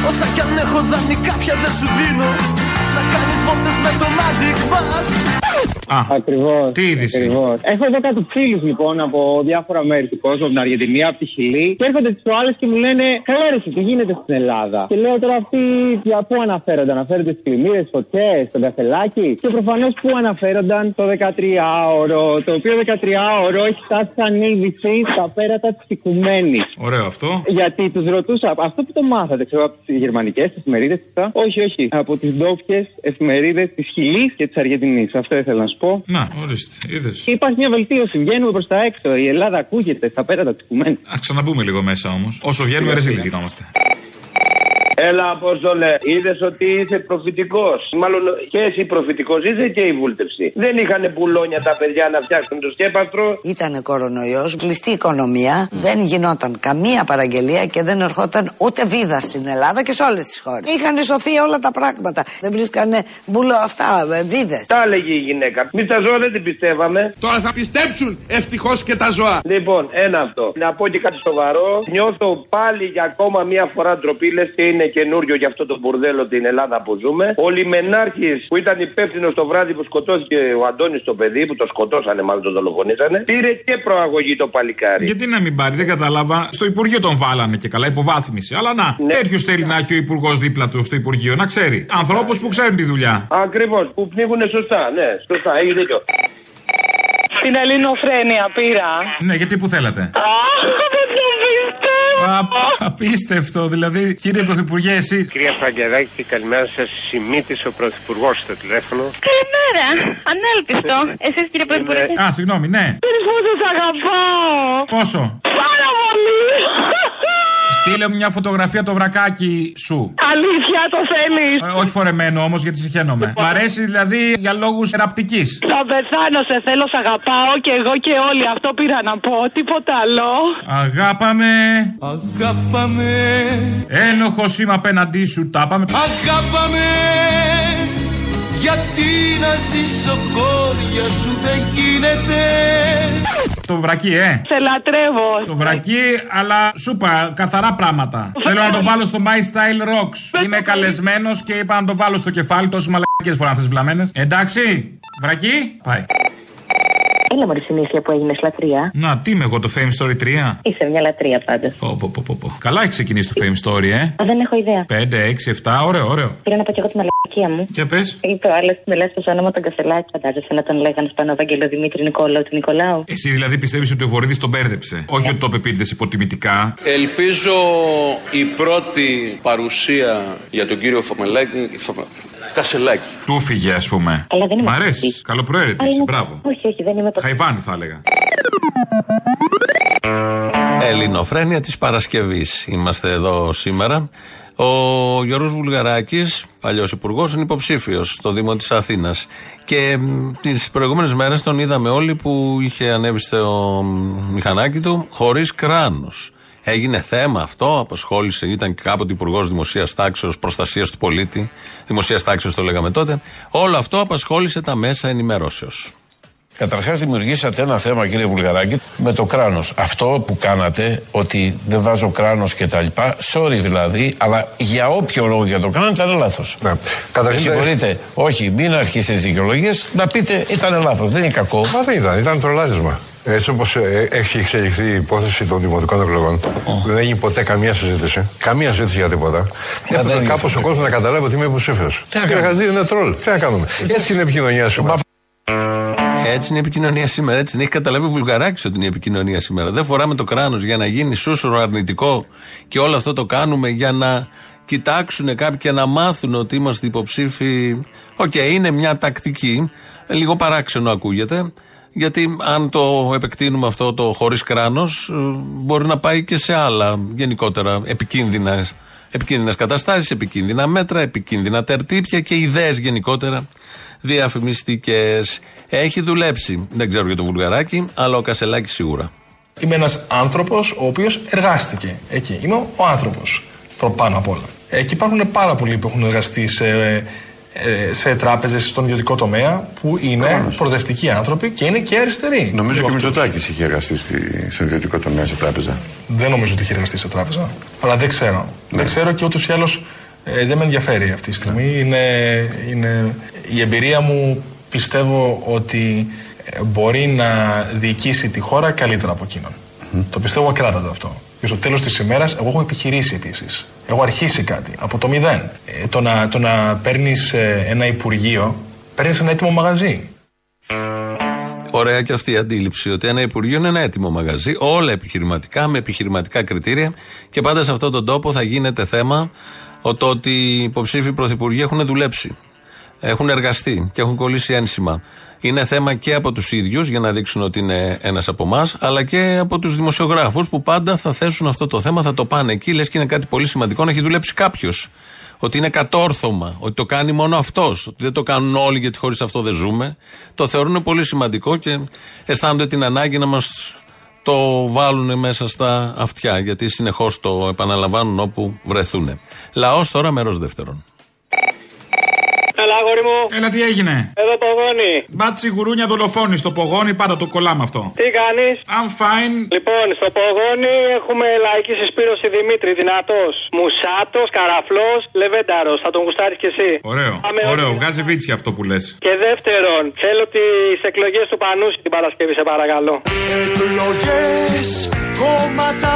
S15: Όσα κι αν έχω δανεικά πια δεν σου δίνω. Να κάνεις βόλτες με το Magic Bus.
S14: Α,
S12: Ακριβώς.
S14: τι είδηση.
S12: Έχω εδώ κάτω φίλους λοιπόν από διάφορα μέρη του κόσμου, από την Αργεντινή, από τη Χιλή. Και έρχονται τις προάλλες και μου λένε Καλά, ρε, εσύ, τι γίνεται στην Ελλάδα; Και λέω τώρα αυτοί για πού αναφέρονται. Αναφέρονται στις πλημμύρες, φωτιές, στον καφελάκι; Και προφανώς πού αναφέρονταν το 13ωρο. Το οποίο 13ωρο έχει φτάσει σαν είδηση στα πέρατα της Οικουμένης.
S14: Ωραίο αυτό.
S12: Γιατί τους ρωτούσα, αυτό που το μάθατε, ξέρω, από τις γερμανικές εφημερίδες, όχι, όχι, από τις ντόπιες εφημερίδες της Χιλής και της Αργεντινής. Αυτό ήθελα να σου πω.
S14: Να, ορίστε, είδες.
S12: Και Υπάρχει μια βελτίωση. Βγαίνουμε προς τα έξω. Η Ελλάδα ακούγεται στα πέρατα τη Κουμένη.
S14: Α ξαναμπούμε λίγο μέσα όμως. Όσο βγαίνουμε, ρε ζήλι γινόμαστε.
S16: Έλα, Απόστολε, είδες ότι είσαι προφητικός. Μάλλον και εσύ προφητικός είσαι και η βούλτευση. Δεν είχαν πουλόνια τα παιδιά να φτιάξουν το σκέπαστρο.
S17: Ήταν κορονοϊός, κλειστή οικονομία, δεν γινόταν καμία παραγγελία και δεν ερχόταν ούτε βίδα στην Ελλάδα και σε όλες τις χώρες. Είχαν σωθεί όλα τα πράγματα. Δεν βρίσκανε μπουλο αυτά, ε, βίδες.
S16: Τα έλεγε η γυναίκα. Μη τα ζώα δεν την πιστεύαμε.
S4: Τώρα θα πιστέψουν ευτυχώς και τα ζώα.
S16: Λοιπόν, ένα αυτό. Να πω και κάτι σοβαρό. Νιώθω πάλι για ακόμα μία φορά ντροπή, λες και είναι καινούριο για αυτό το μπουρδέλο την Ελλάδα που ζούμε. Ο Λιμενάρχης που ήταν υπεύθυνος το βράδυ που σκοτώθηκε ο Αντώνης το παιδί, που το σκοτώσανε, μάλλον το δολοφονήσανε, πήρε και προαγωγή το παλικάρι.
S14: Γιατί να μην πάρει, δεν κατάλαβα. Στο Υπουργείο τον βάλανε και καλά, υποβάθμιση. Αλλά να,
S16: Ναι.
S14: τέτοιου θέλει να έχει ο Υπουργός δίπλα του στο Υπουργείο, να ξέρει. Ανθρώπους που ξέρουν τη δουλειά.
S16: Ακριβώς, που πνίγουν σωστά, ναι, σωστά, έχει δίκιο.
S18: Την ελληνοφρένεια πήρα.
S14: Ναι, γιατί που θέλατε;
S18: Δεν το πιστεύω.
S14: Α, απίστευτο, δηλαδή, κύριε Πρωθυπουργέ, εσεί.
S19: Κυρία Φραγκεδάκη, καλημέρα σας. Σημείτης ο Πρωθυπουργός στο τηλέφωνο.
S18: Καλημέρα. Ανέλπιστο. Εσείς κύριε Πρωθυπουργέ.
S14: Α, συγγνώμη, ναι.
S18: Ξέρεις πόσο σ' αγαπάω.
S14: Πόσο;
S18: Πάρα πολύ.
S2: Στείλε μου μια φωτογραφία το βρακάκι σου.
S18: Αλήθεια το θέλεις.
S2: Ε, όχι φορεμένο όμως γιατί συχαίνομαι. Μ' αρέσει δηλαδή για λόγους ραπτική.
S18: Θα πεθάνω, σε θέλω, σ' αγαπάω και εγώ και όλοι. Αυτό πήρα να πω. Τίποτα άλλο.
S2: Αγάπαμε.
S15: Αγάπαμε.
S2: Ένοχος είμαι απέναντί σου. Τα πάμε.
S15: Αγάπαμε. Γιατί να ζήσω χώρια σου δεν γίνεται.
S2: Το βρακί, ε.
S18: Σε λατρεύω.
S2: Το βρακί, αλλά σου είπα καθαρά πράγματα. Θέλω να το βάλω στο My Style Rocks. Είμαι καλεσμένος και είπα να το βάλω στο κεφάλι. Τόσες μαλακίε φορά αυτές βλαμμένες. Εντάξει, βρακί, πάει.
S20: Έλα μωρή συνήθεια που έγινε λατρεία.
S2: Να, τι είμαι εγώ το Fame Story 3.
S20: Είσαι μια λατρεία πάντως.
S2: Πω, πω, πω, πω, πω. Καλά έχει ξεκινήσει το Fame Story, ε;
S20: Α, δεν έχω ιδέα.
S2: 5, 6, 7, ωραίο, ωραίο.
S20: Πήρα να πω και εγώ τη μαλακία μου.
S2: Και πες.
S20: Είπε ο άλλος με λε το όνομα τον Κασελάκη. Φαντάζεσαι να τον λέγανε στον Ευαγγελό Δημήτρη Νικόλαο του Νικολάου.
S2: Εσύ δηλαδή πιστεύεις ότι ο Βορύδης τον μπέρδεψε; Όχι ότι το είπε υποτιμητικά.
S21: Ελπίζω η πρώτη παρουσία για τον κύριο Φαμελάκη. Φαμα... Κασελάκη.
S2: Του φύγε, ας πούμε.
S20: Αλλά δεν είμαι
S2: Μ' αρέσει.
S20: αυτή.
S2: Καλοπροαίρετης.
S20: Αλλά
S2: είσαι,
S20: είναι-
S2: Μπράβο.
S20: Όχι, όχι, δεν είμαι το.
S2: Χαϊβάνι θα έλεγα. Ελληνοφρένεια της Παρασκευής. Είμαστε εδώ σήμερα. Ο Γιώργος Βουλγαράκης, παλιός υπουργός, είναι υποψήφιος στο Δήμο της Αθήνας. Και τις προηγούμενες μέρες τον είδαμε όλοι που είχε ανέβει στο μηχανάκι του χωρίς κράνος. Έγινε θέμα αυτό, απασχόλησε, ήταν και κάποτε υπουργός Δημοσίας Τάξεως, Προστασίας του Πολίτη. Δημοσίας Τάξεως το λέγαμε τότε. Όλο αυτό απασχόλησε τα μέσα ενημερώσεως.
S22: Καταρχάς, δημιουργήσατε ένα θέμα, κύριε Βουλγαράκη, με το κράνος. Αυτό που κάνατε, ότι δεν βάζω κράνος κτλ. Sorry δηλαδή, αλλά για όποιο λόγο για το κάνατε ήταν λάθος.
S23: Ναι.
S22: Με
S23: Καταρχήν,
S22: συγχωρείτε, όχι, μην αρχίσετε τις δικαιολογίες, να πείτε ήταν λάθος. Δεν είναι κακό.
S23: Μα δεν ήταν, ήταν τρολάρισμα. Έτσι όπως έχει εξελιχθεί η υπόθεση των δημοτικών εκλογών, δεν έγινε ποτέ καμία συζήτηση. Καμία συζήτηση για τίποτα. Έπρεπε κάπως ο κόσμος να καταλάβει ότι είμαι υποψήφιος. Τι να κάνουμε, είναι τρολ. Τι να κάνουμε; Έτσι είναι η επικοινωνία σήμερα.
S2: Έτσι είναι η επικοινωνία σήμερα. Έτσι είναι. Έχει καταλάβει ο Βουλγαράκης ότι είναι η επικοινωνία σήμερα. Δεν φοράμε το κράνος για να γίνει σούσουρο αρνητικό και όλο αυτό το κάνουμε για να κοιτάξουν κάποιοι και να μάθουν ότι είμαστε υποψήφιοι. Οκ, είναι μια τακτική. Λίγο παράξενο ακούγεται. Γιατί αν το επεκτείνουμε αυτό το χωρίς κράνος, μπορεί να πάει και σε άλλα γενικότερα επικίνδυνα επικίνδυνες καταστάσεις, επικίνδυνα μέτρα, επικίνδυνα τερτύπια και ιδέες γενικότερα διαφημιστικές. Έχει δουλέψει. Δεν ξέρω για το βουλγαράκι, αλλά ο Κασελάκης σίγουρα.
S1: Είμαι ένας άνθρωπος ο οποίος εργάστηκε εκεί. Είμαι ο άνθρωπος πάνω απ' όλα. Εκεί υπάρχουν πάρα πολλοί που έχουν εργαστεί σε, ε, σε τράπεζες, στον ιδιωτικό τομέα, που είναι προοδευτικοί άνθρωποι και είναι και αριστεροί.
S5: Νομίζω και ο
S1: αυτούς.
S5: Μητσοτάκης είχε εργαστεί στη, στον ιδιωτικό τομέα σε τράπεζα.
S1: Δεν νομίζω ότι έχει εργαστεί σε τράπεζα. Αλλά δεν ξέρω. Δεν ξέρω και ούτως ή άλλως δεν με ενδιαφέρει αυτή τη στιγμή. Είναι, είναι, η εμπειρία μου πιστεύω ότι ε, μπορεί να διοικήσει τη χώρα καλύτερα από εκείνον. Το πιστεύω ακράδαντα αυτό. Και στο τέλος της ημέρας, εγώ έχω επιχειρήσει επίσης. Έχω αρχίσει κάτι από το μηδέν. Ε, το να, το να παίρνεις ένα υπουργείο, παίρνεις ένα έτοιμο μαγαζί.
S2: Ωραία και αυτή η αντίληψη ότι ένα Υπουργείο είναι ένα έτοιμο μαγαζί, όλα επιχειρηματικά, με επιχειρηματικά κριτήρια και πάντα σε αυτόν τον τόπο θα γίνεται θέμα ο το ότι οι υποψήφοι πρωθυπουργοί έχουν δουλέψει. Έχουν εργαστεί και έχουν κολλήσει ένσημα. Είναι θέμα και από τους ίδιους για να δείξουν ότι είναι ένας από εμάς, αλλά και από τους δημοσιογράφους που πάντα θα θέσουν αυτό το θέμα, θα το πάνε εκεί, λες και είναι κάτι πολύ σημαντικό να έχει δουλέψει κάποιος. Ότι είναι κατόρθωμα, ότι το κάνει μόνο αυτός, ότι δεν το κάνουν όλοι γιατί χωρίς αυτό δεν ζούμε. Το θεωρούν πολύ σημαντικό και αισθάνονται την ανάγκη να μας το βάλουν μέσα στα αυτιά, γιατί συνεχώς το επαναλαμβάνουν όπου βρεθούν. Λαός τώρα, μέρος δεύτερον.
S24: Έλα, αγόρι μου.
S14: Έλα, τι έγινε;
S24: Εδώ πογόνι.
S14: Μπάτσι γουρούνια δολοφόνη στο πογόνι, πάντα το κολλάμε αυτό.
S24: Τι κάνεις;
S14: I'm fine.
S24: Λοιπόν, στο πογόνι έχουμε λαϊκή συσπήρωση Δημήτρη, δυνατός. Μουσάτος, καραφλός, λεβένταρος. Θα τον γουστάρεις κι εσύ.
S14: Ωραίο.
S24: Πάμε
S14: Ωραίο.
S24: όλοι.
S14: Βγάζει βίτσι αυτό που λες.
S24: Και δεύτερον, θέλω τις εκλογές του Πανούση την Παρασκευή, σε παρακαλώ.
S25: Εκλογές, κόμματα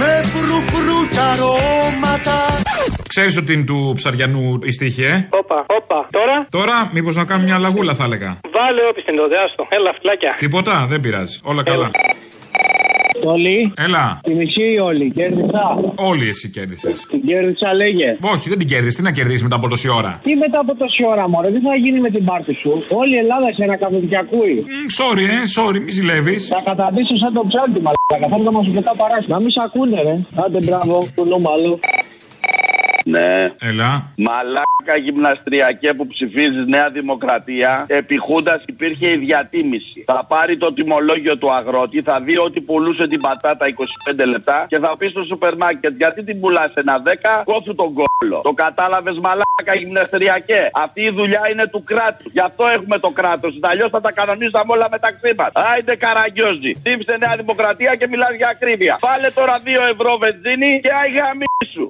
S25: με φρουφρού και αρώματα
S14: Ξέρεις ότι είναι του ψαριανού η στίχη, ε;
S24: Όπα, όπα. Τώρα,
S14: Τώρα, μήπως να κάνουμε μια λαγούλα, θα έλεγα.
S24: βάλε όπι στην τότε, άστο. Έλα, φυλάκια.
S14: Τίποτα, δεν πειράζει. Όλα καλά.
S26: Όλοι.
S14: Έλα.
S26: Τη μισή ή όλοι. Κέρδισα.
S14: Όλοι εσύ κέρδισες.
S26: Την κέρδισα, λέγε.
S14: Όχι, δεν την κέρδισε. Τι να κερδίσεις μετά από τόση ώρα;
S26: Τι μετά από τόση ώρα, Μωρέ, τι θα γίνει με την πάρτι σου; Όλη η Ελλάδα σε ένα καθοδική ακούει.
S14: Μ, Sorry, ε, sorry, μη ζηλεύεις.
S26: Θα καταντήσω σαν το ψάρι, μαλάκα. Θα έρθω να σου πετά παράσιμα. Να μην σ' ακούνε, ρε. Άντε, μπράβο, κουνούμαλο.
S16: Ναι.
S14: Έλα.
S16: Μαλάκα γυμναστριακέ που ψηφίζεις Νέα Δημοκρατία. Επί Χούντας υπήρχε η διατίμηση. Θα πάρει το τιμολόγιο του αγρότη, θα δει ότι πουλούσε την πατάτα 25 λεπτά και θα πει στο σούπερ μάρκετ γιατί την πουλάς ένα 10, κόφου τον κόλλο. Το κατάλαβες μαλάκα γυμναστριακέ. Αυτή η δουλειά είναι του κράτους. Γι' αυτό έχουμε το κράτος. Αλλιώς θα τα κανονίζαμε όλα μεταξύ μας. Άιντε καραγκιόζη. Ψήφισε Νέα Δημοκρατία και μιλάς για ακρίβεια. Βάλε τώρα 2 ευρώ βενζίνη και αγαμί σου.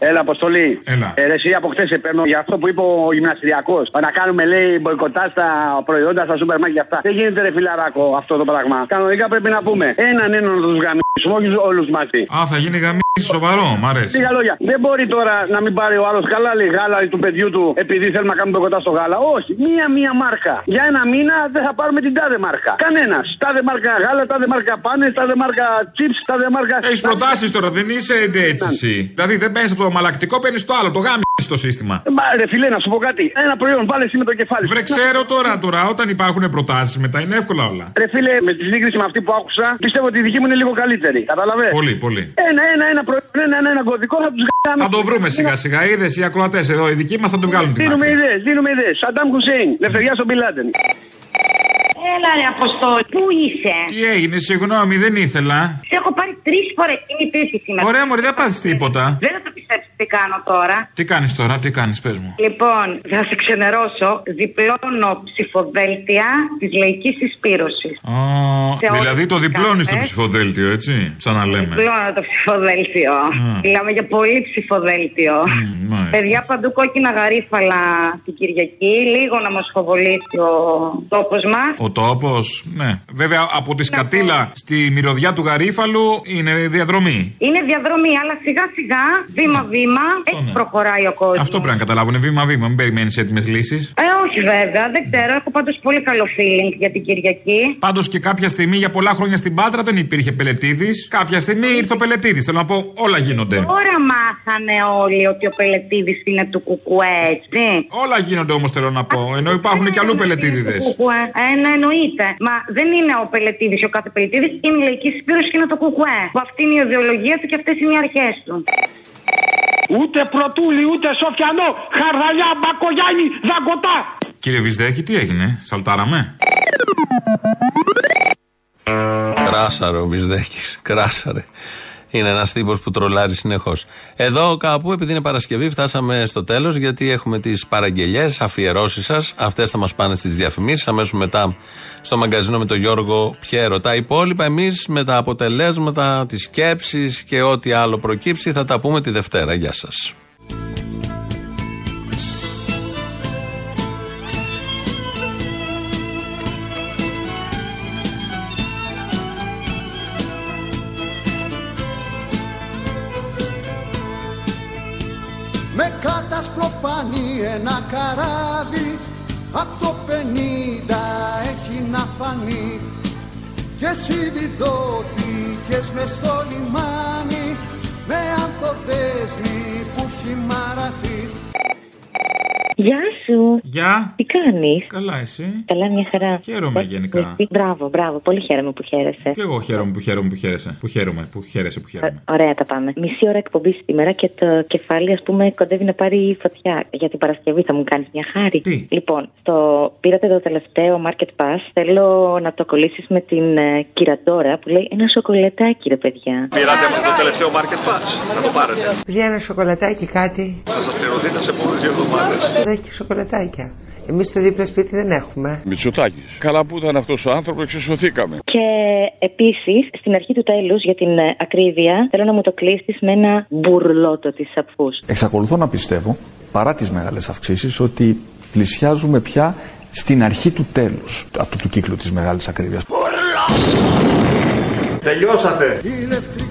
S26: Έλα, Αποστολή.
S14: Έλα.
S26: Ε, ρε, εσύ από χτε σε παίρνω για αυτό που είπε ο γυμναστηριακός. Να κάνουμε, λέει, μποϊκοτά στα προϊόντα, στα σούπερ μάρκετ και αυτά. Δεν γίνεται, ρε φιλαράκο, αυτό το πράγμα. Κανονικά πρέπει να πούμε έναν έναν να τους γαμίσουμε, όχι όλους μαζί.
S14: Α, θα γίνει γαμίση σοβαρό, μ' αρέσει.
S26: Λίγα λόγια. Δεν μπορεί τώρα να μην πάρει ο άλλος καλά, λέει γάλα του παιδιού του, επειδή θέλουμε να κάνουμε μποϊκοτά στο γάλα. Όχι. Μία-μία μάρκα. Για ένα μήνα δεν θα πάρουμε την τάδε μάρκα. Κανένας. Τάδε μάρκα γάλα, τάδε μάρκα πάνες, τάδε μάρκα chips, τάδε μάρκα.
S14: Έχεις προτάσεις τώρα, δεν είσαι έτσι εσύ. Δηλαδή δεν παίρνεις αυτό το μαλακτικό, παίρνεις το άλλο, το γάμιση στο σύστημα.
S26: Μα ρε φιλέ, να σου πω κάτι. Ένα προϊόν, βάλες εσύ με το κεφάλι. σου.
S14: Βρε, ξέρω τώρα, τώρα, όταν υπάρχουν προτάσεις μετά είναι εύκολα όλα.
S26: Ρε φίλε, με τη σύγκριση με αυτή που άκουσα, πιστεύω ότι η δική μου είναι λίγο καλύτερη. Καταλαβέ.
S14: Πολύ, πολύ.
S26: Ένα, ένα, ένα προϊόν, ένα, ένα, ένα κωδικό θα τους γάμουμε.
S14: Θα το βρούμε σιγά σιγά. Είδες οι ακροατές εδώ, οι δικοί μας θα το βγάλουν την
S26: Δίνουμε
S14: άκρη.
S26: ιδέες, δίνουμε ιδέες. Σαντάμ Χουσέιν, λευτεριά στον Πιλάντεν.
S7: Έλα ρε Αποστόλη, πού είσαι;
S14: Τι έγινε, συγγνώμη, δεν ήθελα.
S7: Σε έχω πάρει τρεις φορές. Είναι υπήρχη σήμερα.
S14: Ωραία, μωρή, δεν πάθεις τίποτα.
S7: Δεν θα το πιστέψετε. κάνω τώρα.
S14: Τι κάνεις τώρα, τι κάνεις, πες μου.
S7: Λοιπόν, θα σε ξενερώσω. Διπλώνω ψηφοδέλτια της λαϊκής συσπήρωσης.
S14: Α,
S7: Σε
S14: δηλαδή
S7: όλες
S14: το
S7: τις
S14: διπλώνεις το
S7: κάρτες.
S14: ψηφοδέλτιο, έτσι. Σαν να λέμε.
S7: Διπλώνω το ψηφοδέλτιο. Μιλάμε για πολύ ψηφοδέλτιο.
S14: μάλιστα.
S7: Παιδιά παντού κόκκινα γαρίφαλα την Κυριακή. Λίγο να μας φοβολήσει ο τόπος μας.
S14: Ο τόπος, ναι. Βέβαια από τη Σκατήλα στη μυρωδιά του Γαρίφαλου είναι διαδρομή.
S7: Είναι διαδρομή, αλλά σιγά σιγά, βήμα-βήμα, έτσι προχωράει ο κόσμος.
S14: ναι. Αυτό πρέπει να καταλάβουν βήμα-βήμα. Μην περιμένεις έτοιμες λύσεις.
S7: Ε, όχι βέβαια, δεν ξέρω. Έχω πάντως πολύ καλό feeling για την Κυριακή.
S14: Πάντως και κάποια στιγμή για πολλά χρόνια στην Πάτρα δεν υπήρχε πελετήδης. Κάποια στιγμή ήρθε ο πελετήδης. Θέλω να πω, όλα γίνονται.
S7: Τώρα μάθανε όλοι ότι ο Πελετήδης είναι του Κουκουέ, έτσι.
S14: Όλα γίνονται όμως θέλω να πω. Ενώ υπάρχουν και αλλού πελετήδηδες.
S7: Κουκουέ. Ε, ναι, εννοείται. Μα δεν είναι ο Πελετήδης ο κάθε Πελετήδης, είναι η λαϊκή συσπήρωση και είναι το Κουκουέ. Που αυτή είναι η ιδεολογία του και αυτές είναι οι αρχές του.
S27: Ούτε πρωτούλη, ούτε σοφιανό, χαρδαλιά, μπακογιάννη, δαγκωτά.
S14: Κύριε Βυσδέκη, τι έγινε, σαλτάραμε;
S2: Κράσαρε ο Βυσδέκη. Κράσαρε. Είναι ένας τύπος που τρολάρει συνεχώς. Εδώ κάπου, επειδή είναι Παρασκευή, φτάσαμε στο τέλος γιατί έχουμε τις παραγγελίε, αφιερώσεις σας. Αυτές θα μας πάνε στις διαφημίσεις. Αμέσως μετά στο μαγκαζίνο με τον Γιώργο Πιέρο. Τα υπόλοιπα εμείς με τα αποτελέσματα, τις σκέψεις και ό,τι άλλο προκύψει θα τα πούμε τη Δευτέρα. Γεια σας.
S15: Με κατασπροπάνει ένα καράβι. Απ' το πενήντα έχει να φανεί. Και εσύ βιδώθηκες μες στο λιμάνι. Με ανθοδέσμη που έχει μαραθεί
S20: Γεια σου.
S14: Γεια.
S20: Τι κάνεις;
S14: Καλά, εσύ;
S20: Καλά, μια χαρά.
S14: Χαίρομαι γενικά.
S20: Μπράβο, μπράβο. Πολύ χαίρομαι που χαίρεσαι.
S14: Και εγώ χαίρομαι που χαίρομαι που χαίρεσαι. Που χαίρομαι, που χαίρεσαι, που χαίρομαι.
S20: Ωραία τα πάμε. Μισή ώρα εκπομπή σήμερα και το κεφάλι, ας πούμε, κοντεύει να πάρει φωτιά. Για την Παρασκευή θα μου κάνεις μια χάρη.
S14: Τι;
S20: Λοιπόν, στο... πήρατε το τελευταίο Market Pass. Θέλω να το κολλήσεις με την ε, κυραντόρα που λέει ένα σοκολατάκι, ρε παιδιά.
S21: Πήρατε το τελευταίο market pass. Να το πάρετε.
S28: Παιδιά, ένα σοκολατάκι κάτι.
S21: Θα σας πληρωθείτε σε πολλέ δύο εβδομάδε.
S28: Δεν έχει και σοκολατάκια. Εμείς στο δίπλα σπίτι δεν έχουμε.
S29: Μητσοτάκης. Καλά που ήταν αυτός ο άνθρωπος, εξισωθήκαμε.
S20: Και επίσης, στην αρχή του τέλους, για την ε, ακρίβεια, θέλω να μου το κλείσει με ένα μπουρλότο της σαπφού.
S30: Εξακολουθώ να πιστεύω, παρά τις μεγάλες αυξήσεις, ότι πλησιάζουμε πια στην αρχή του τέλους αυτού του κύκλου της μεγάλης ακρίβειας.
S21: Τελειώσατε.
S15: Ηλεκτρικός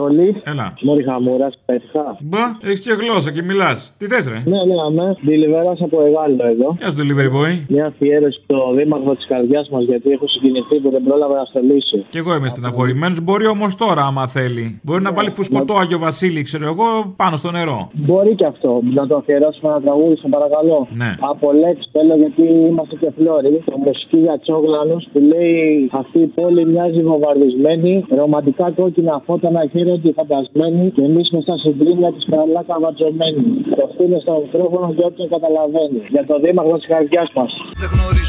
S31: Τόλι.
S14: Έλα.
S31: Μόρι χαμούρας, πέτυχα.
S14: Μπα, έχεις και γλώσσα και μιλάς. Τι θες, ρε;
S31: Ναι, ναι, αμέ. Διλιβερά από Εγάλο εδώ.
S14: Γεια σου, delivery boy.
S31: Μια αφιέρωση στο δήμαρχο της καρδιάς μας γιατί έχω συγκινηθεί που δεν πρόλαβα να στελίσω.
S14: Κι εγώ είμαι στεναχωρημένος. Μπορεί όμως τώρα, άμα θέλει. Μπορεί να βάλει φουσκωτό Άγιο Βασίλη, ξέρω εγώ, πάνω στο νερό.
S31: Μπορεί και αυτό. Να το αφιερώσουμε ένα τραγούδι, σε παρακαλώ.
S14: Ναι.
S31: Από λέξη θέλω γιατί είμαστε και φλόροι. Το μουσική για τσόγλανου που λέει Αυτή η πόλη μοιάζει βομβαρδισμένη. Ρομαντικά κόκκινα φώτα να χαίρονται φαντασμένοι. Και εμείς με στα συντρίμια της καλά καβατζωμένοι. Το φτύνε στο μικρόφωνο και όποιον καταλαβαίνει. Για το δήμαρχο της καρδιάς μας.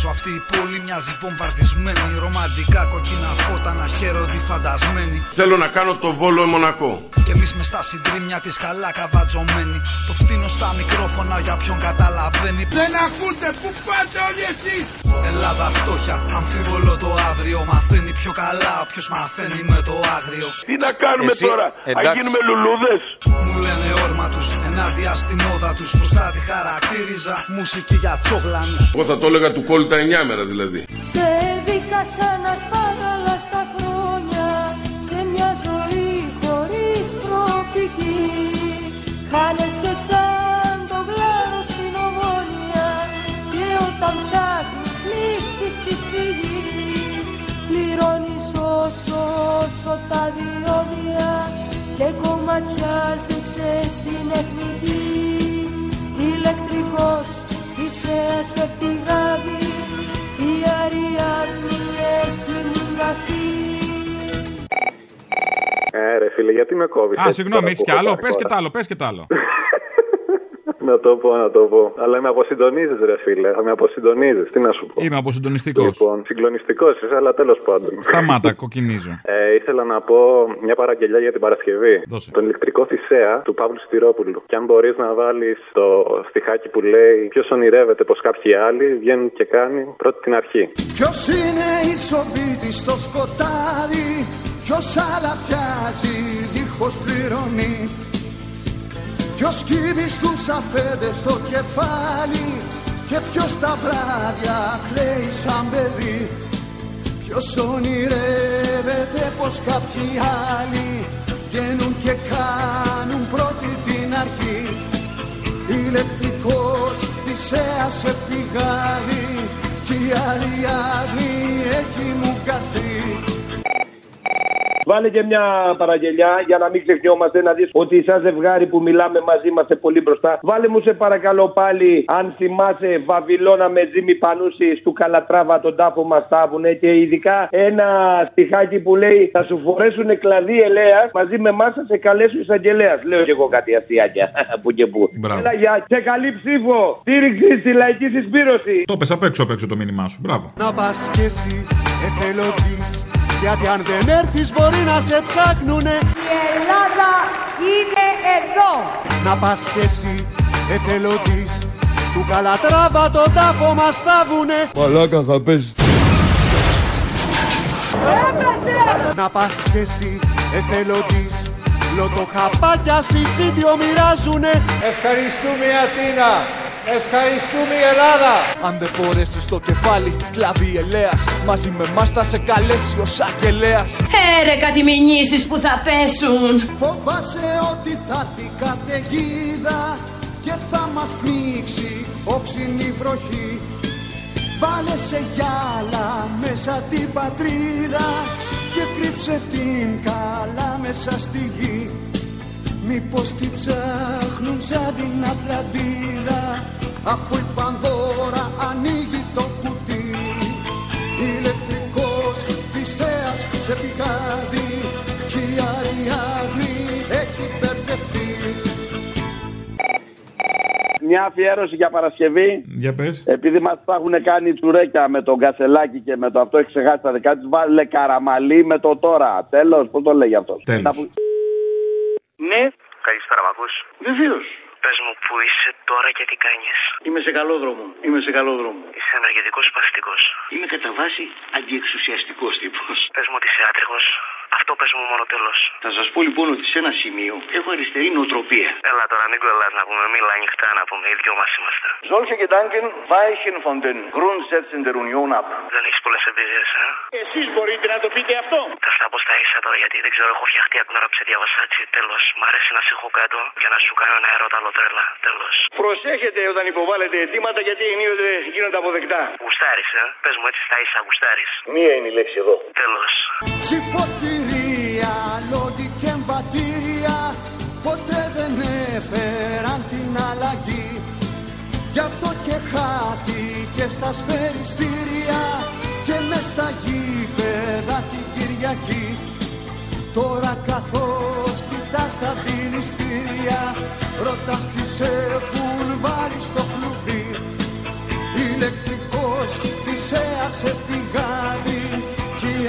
S15: Δεν γνωρίζω αυτή η πόλη μοιάζει βομβαρδισμένη Ρομαντικά κοκκίνα φώτα να χαίρονται φαντασμένοι
S29: Θέλω να κάνω το βόλο μονακό.
S15: Και εμείς μες στα συντρίμια της καλά καβατζωμένοι Το φτύνω στα μικρόφωνα για ποιον καταλαβαίνει
S27: Δεν ακούτε που πάτε όλοι εσείς.
S15: Ελλάδα φτώχεια, αμφίβολο το αύριο Μαθαίνει πιο καλά όποιος μαθαίνει με το άγριο
S32: Τι να κάνουμε
S15: Εσύ,
S32: τώρα, θα
S15: εντάξει.
S32: γίνουμε λουλούδες;
S15: Μου λένε όρμα τους, ενάντια στη μόδα τους Πως θα τη χαρακτήριζα, μουσική για τσόγλανους
S29: Εγώ θα το έλεγα του κόλλη τα 9 μέρα δηλαδή.
S33: Σε δίχασα να σπάραλα στα χρόνια Σε μια ζωή χωρίς προοπτική Χάνεσαι σαν το γλάρο στην ομόνια Και όταν ψάχνεις λύση στη φυγή Πληρώνεις όσο όσο τα διόδια Και κομματιάζεσαι στην εθνική Ηλεκτρικός είσαι σε πηγάδι η Αριάδνη έχει μηναθεί
S34: Ε, ρε φίλε.
S24: φίλε, γιατί με κόβεις.
S14: Α, συγγνώμη, έχεις κι άλλο; Πες και τ' άλλο, πες και τ' άλλο. [LAUGHS]
S24: Να το πω, να το πω. Αλλά με αποσυντονίζεις, ρε φίλε. Θα με αποσυντονίζεις. Τι να σου πω.
S14: Είμαι αποσυντονιστικός.
S24: Λοιπόν, συγκλονιστικός είσαι, αλλά τέλος πάντων.
S14: Σταμάτα, κοκκινίζω.
S24: Ε, ήθελα να πω μια παραγγελιά για την Παρασκευή.
S14: Δώσε.
S24: Τον ηλεκτρικό Θησέα του Παύλου Στυρόπουλου. Και αν μπορείς να βάλεις το στιχάκι που λέει Ποιος ονειρεύεται πως κάποιοι άλλοι βγαίνουν και κάνει πρώτη την αρχή.
S15: Ποιος είναι ισοβήτης στο σκοτάδι Ποιος αλαφιάζει δίχως πληρώνει Ποιος κύβει στους αφέντες στο κεφάλι Και ποιος τα βράδια κλαίει σαν παιδί. Ποιος ονειρεύεται πως κάποιοι άλλοι Βγαίνουν και κάνουν πρώτη την αρχή. Ηλεκτρικός θυσέας σε πηγάδι Κι η Αριάδνη έχει μου καθεί
S16: Βάλε και μια παραγγελιά για να μην ξεχνιόμαστε να δεις ότι σαν ζευγάρι που μιλάμε μαζί είμαστε πολύ μπροστά. Βάλε μου σε παρακαλώ πάλι, αν θυμάσαι, Βαβυλώνα με Τζίμι Πανούση του Καλατράβα τον τάφο μας τάβουνε και ειδικά ένα στιχάκι που λέει Θα σου φορέσουν κλαδί ελέας μαζί με εμάς θα σε καλέσουν εισαγγελέα. Λέω και εγώ κάτι αστιάκια [LAUGHS] που και που.
S14: Μπράβο.
S16: Έλα για σε καλή ψήφο, στήριξη στη λαϊκή συσπήρωση.
S14: Το πες απ' έξω απ' έξω το μήνυμά σου. Μπράβο.
S15: Να πας κι εσύ εθελοντής Γιατί αν δεν έρθεις μπορεί να σε ψάχνουνε
S35: Η Ελλάδα είναι εδώ.
S15: Να πας κι εσύ εθελοντής Στου Καλατράβα τον τάφο μας θάβουνε
S36: Μαλάκα θα πέσεις.
S15: Να πας κι εσύ εθελοντής Λοτοχαπάκια συσίτιο μοιράζουνε
S36: Ευχαριστούμε η Αθήνα. Ευχαριστούμε η Ελλάδα.
S37: Αν δεν φορέσεις το κεφάλι, κλαβί ελέας Μαζί με μας θα σε καλέσει ο Σακελέας
S35: Έρε κάτι μηνύσεις που θα πέσουν.
S15: Φοβάσαι ότι θα έρθει καταιγίδα Και θα μας πνίξει όξινη βροχή Βάλε σε γυάλα μέσα την πατρίδα Και κρύψε την καλά μέσα στη γη Μήπως την ψάχνουν σαν την Ατλαντίδα Αφού η Πανδώρα ανοίγει το κουτί Ηλεκτρικός φυσέας σε πηγάδι Κι η Αριάδνη έχει μπερδευτεί
S21: Μια αφιέρωση για Παρασκευή.
S14: Για πες.
S21: Επειδή μας τα έχουν κάνει τσουρέκια με τον Κασελάκη και με το αυτό έχει ξεχάσει τα δικά της, βάλε καραμαλί με το τώρα. Τέλος, πώς το λέγει αυτός.
S14: Τέλος.
S38: Ναι,
S39: Καλησπέρα, μ' ακούς;
S38: βεβαίως.
S39: Πες μου που είσαι τώρα και τι κάνεις;
S38: Είμαι σε καλό δρόμο. Είμαι σε καλό δρόμο.
S39: Είσαι ενεργητικός ή παθητικός.
S38: Είμαι κατά βάση αντιεξουσιαστικός τύπος.
S39: Πες μου ότι είσαι άτριχος. Αυτό πες μου μόνο τέλος.
S38: Θα σας πω λοιπόν ότι σε ένα σημείο έχω αριστερή νοοτροπία.
S39: Έλα τώρα, μην κολλάς να πούμε. Μίλα ανοιχτά να πούμε. Οι δυο μας είμαστε.
S38: Solche Gedanken weichen von den Grundsätzen der Union ab.
S39: Δεν έχεις πολλές εμπειρίες, ε;
S38: Εσείς μπορείτε να το πείτε αυτό.
S39: Θα στα πω στα ίσα τώρα γιατί δεν ξέρω, έχω φτιαχτεί από την ώρα που σε διάβασα έτσι. Τέλος. Μ' αρέσει να σε έχω κάτω για να σου κάνω ένα ερώτα τρέλα. Τέλος.
S38: Προσέχετε όταν υποβάλλετε αιτήματα γιατί ενίοτε γίνονται αποδεκτά.
S39: Γουστάρεις, ε. Πες μου έτσι στα ίσα, γουστάρεις.
S38: Μία είναι η λέξη εδώ.
S39: Τέλος.
S15: Ψηφοθυρία, λόγοι και εμβατήρια Ποτέ δεν έφεραν την αλλαγή Γι' αυτό και χάθηκε στα σφαιριστήρια Και μες στα γήπεδα την Κυριακή Τώρα καθώς κοιτάς τα δηληστήρια Ρωτάς τι σε έχουν βάλει στο κλουβί. Ηλεκτρικός θυσέας σε πηγάδι Κι η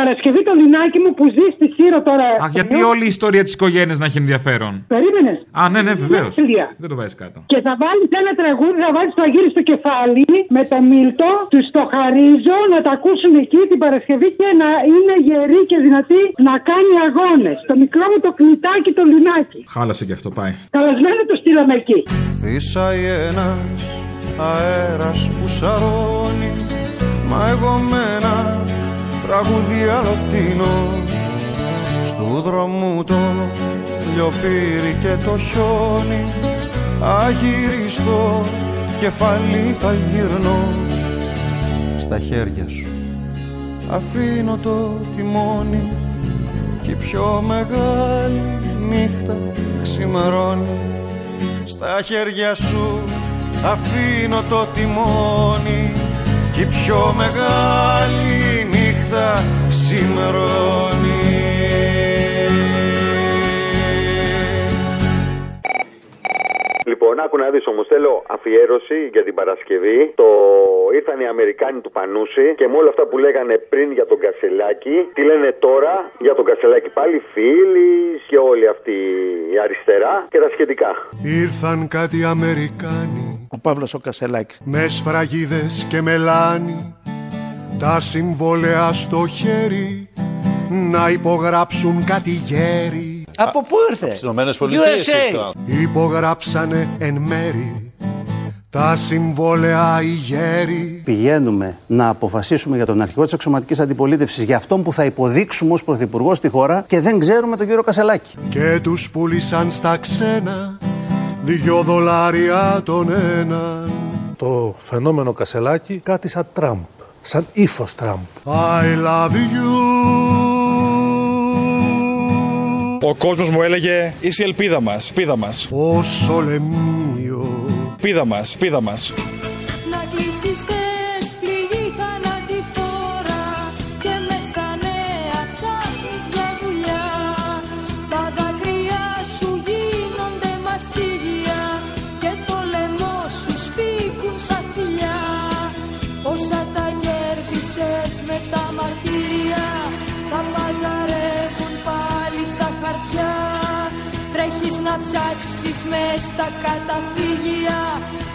S27: Παρασκευή το λινάκι μου που ζει στη Σύρο τώρα.
S14: Αχ, γιατί όλη η ιστορία της οικογένειας να έχει ενδιαφέρον.
S27: Περίμενες.
S14: Α, ναι, ναι, βεβαίως.
S27: Τέλεια.
S14: Δεν το βάζεις κάτω.
S27: Και θα βάλεις ένα τραγούδι, θα βάλεις το αγύρι στο κεφάλι με το Μίλτο, τους το χαρίζω να τα ακούσουν εκεί την Παρασκευή και να είναι γεροί και δυνατοί να κάνει αγώνες. Το μικρό μου το κνητάκι το λινάκι.
S14: Χάλασε και αυτό πάει.
S27: Καλασμένο το στείλαμε εκεί.
S40: Φύσαει ένας αέρας που σαρώνει Μα εγώ με ένα τραγούδι αλλοτίνο Στου δρόμου το λιοπύρι και το χιόνι Αγυριστό κεφάλι θα γυρνώ Στα χέρια σου. Αφήνω το τιμόνι Κι η πιο μεγάλη νύχτα ξημερώνει. Στα χέρια σου αφήνω το τιμόνι Κι η πιο μεγάλη νύχτα νύχτα ξημερώνει
S41: Λοιπόν, άκου να δεις όμως. Θέλω αφιέρωση για την Παρασκευή. Το ήρθαν οι Αμερικάνοι του Πανούση και με όλα αυτά που λέγανε πριν για τον Κασελάκη, τι λένε τώρα για τον Κασελάκη πάλι φίλοι και όλη αυτή η αριστερά και τα σχετικά.
S15: Ήρθαν κάτι Αμερικάνοι
S30: Ο Παύλος ο Κασελάκης.
S15: με σφραγίδες και μελάνι τα συμβόλαια στο χέρι να υπογράψουν κάτι γέρι.
S30: Από πού ήρθε;
S11: Στις Ηνωμένες Πολιτείες
S30: USA.
S11: ήρθαν.
S15: Υπογράψανε εν μέρη τα συμβόλαια οι γέροι.
S30: Πηγαίνουμε να αποφασίσουμε για τον αρχηγό της αξιωματική αντιπολίτευσης για αυτόν που θα υποδείξουμε ως πρωθυπουργός στη χώρα και δεν ξέρουμε τον κύριο Κασελάκη.
S15: Και τους πούλησαν στα ξένα δυο δολάρια τον έναν.
S42: Το φαινόμενο Κασελάκη κάτι σαν Τραμπ. Σαν ύφος Τραμπ.
S15: I love you
S1: Ο κόσμος μου έλεγε είσαι η ελπίδα μας, πίδα μας.
S15: όσο λεμίο
S1: Πίδα μας, πίδα μας.
S33: Να κλείσεις ψάξεις μες στα καταφύγια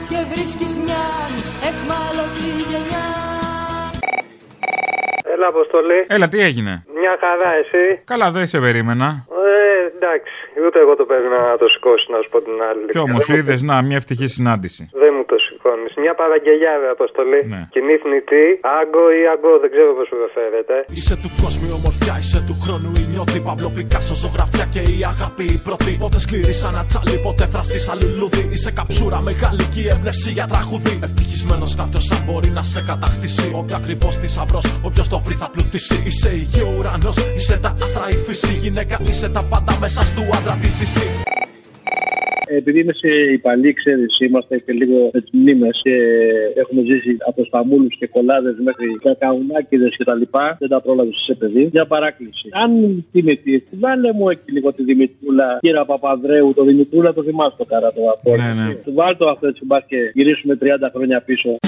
S33: και βρίσκεις μια εχμάλωτη γενιά
S24: Έλα, Αποστολή.
S14: Έλα, τι έγινε;
S24: Μια χαρά, εσύ.
S14: Καλά, δεν σε περίμενα.
S24: Ε, εντάξει. Ούτε εγώ το πρέπει να το σηκώσει, να σου πω την άλλη.
S14: Κι όμως
S24: Δεν μου-
S14: είδες, να, μια ευτυχή συνάντηση.
S24: Δεν μου το σηκώνει. Μια παραγγελιά, ρε Αποστολή.
S14: Ναι.
S24: Κοινή θνητή, άγκο ή αγκό, δεν ξέρω πώς προφέρεται.
S43: Είσαι του κόσμου η ομορφιά, είσαι του χρόνου η νιώτη. Παύλο Πικάσο, ζωγραφιά και η αγάπη η πρώτη. Πότε σκληρή σαν ατσάλι, πότε θραστή σαν λουλούδι. Είσαι καψούρα μεγάλη και η έμπνευση για τραγουδί. Ευτυχισμένος κάποιος αν μπορεί να σε κατακτήσει. Όποιο ακριβώς θησαυρό, όποιος το βρει θα πλουτίσει. Είσαι η γη, ο ουρανός, είσαι τα άστρα, η φύση. Γυναίκα, είσαι τα πάντα μέσα του άντρα της εσύ.
S31: Επειδή είμαι σε υπαλλή, ξέρεις, είμαστε και λίγο με τι μνήμες και έχουμε ζήσει από σταμούλου και κολλάδες μέχρι κακαουνάκιδες κτλ. Δεν τα πρόλαβες σε παιδί. Μια παράκληση. Αν την αιτία, βάλε μου εκεί λίγο τη Δημητρούλα, κύρα Παπαδρέου, το Δημητρούλα το θυμάσαι το καρά το αυτό.
S14: Ναι, ναι.
S31: Του βάλ το αυτό έτσι μπας και γυρίσουμε 30 χρόνια πίσω.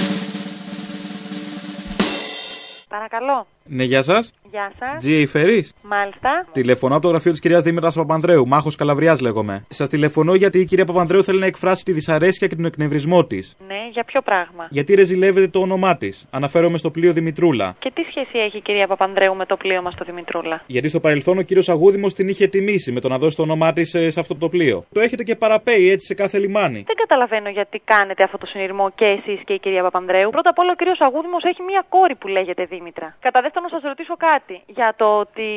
S44: Παρακαλώ.
S14: Ναι, γεια σας.
S44: Γεια σας.
S14: Τζι Φερής.
S44: Μάλιστα.
S14: Τηλεφωνώ από το γραφείο της κυρίας Δήμητρας Παπανδρέου, Μάχος Καλαβριάς λέγομαι. Σας τηλεφωνώ γιατί η κυρία Παπανδρέου θέλει να εκφράσει τη δυσαρέσκεια και τον εκνευρισμό της.
S44: Ναι, για ποιο πράγμα;
S14: Γιατί ρεζιλεύεται το όνομά της. Αναφέρομαι στο πλοίο Δημητρούλα.
S44: Και τι σχέση έχει η κυρία Παπανδρέου με το πλοίο μας στο Δημητρούλα;
S14: Γιατί στο παρελθόν ο κύριος Αγούδημος την είχε τιμήσει με το να δώσει το όνομά της σε αυτό το πλοίο. Το έχετε και παραπέει έτσι σε κάθε λιμάνι.
S44: Δεν καταλαβαίνω γιατί κάνετε αυτό το συνειρμό και εσείς και η κυρία Παπανδρέου. Πρώτα απ' όλα ο κύριος Αγούδημος έχει μία κόρη που λέγεται Δήμητρα. Κατά δεύτερον, να σας ρωτήσω κάτι. Για το ότι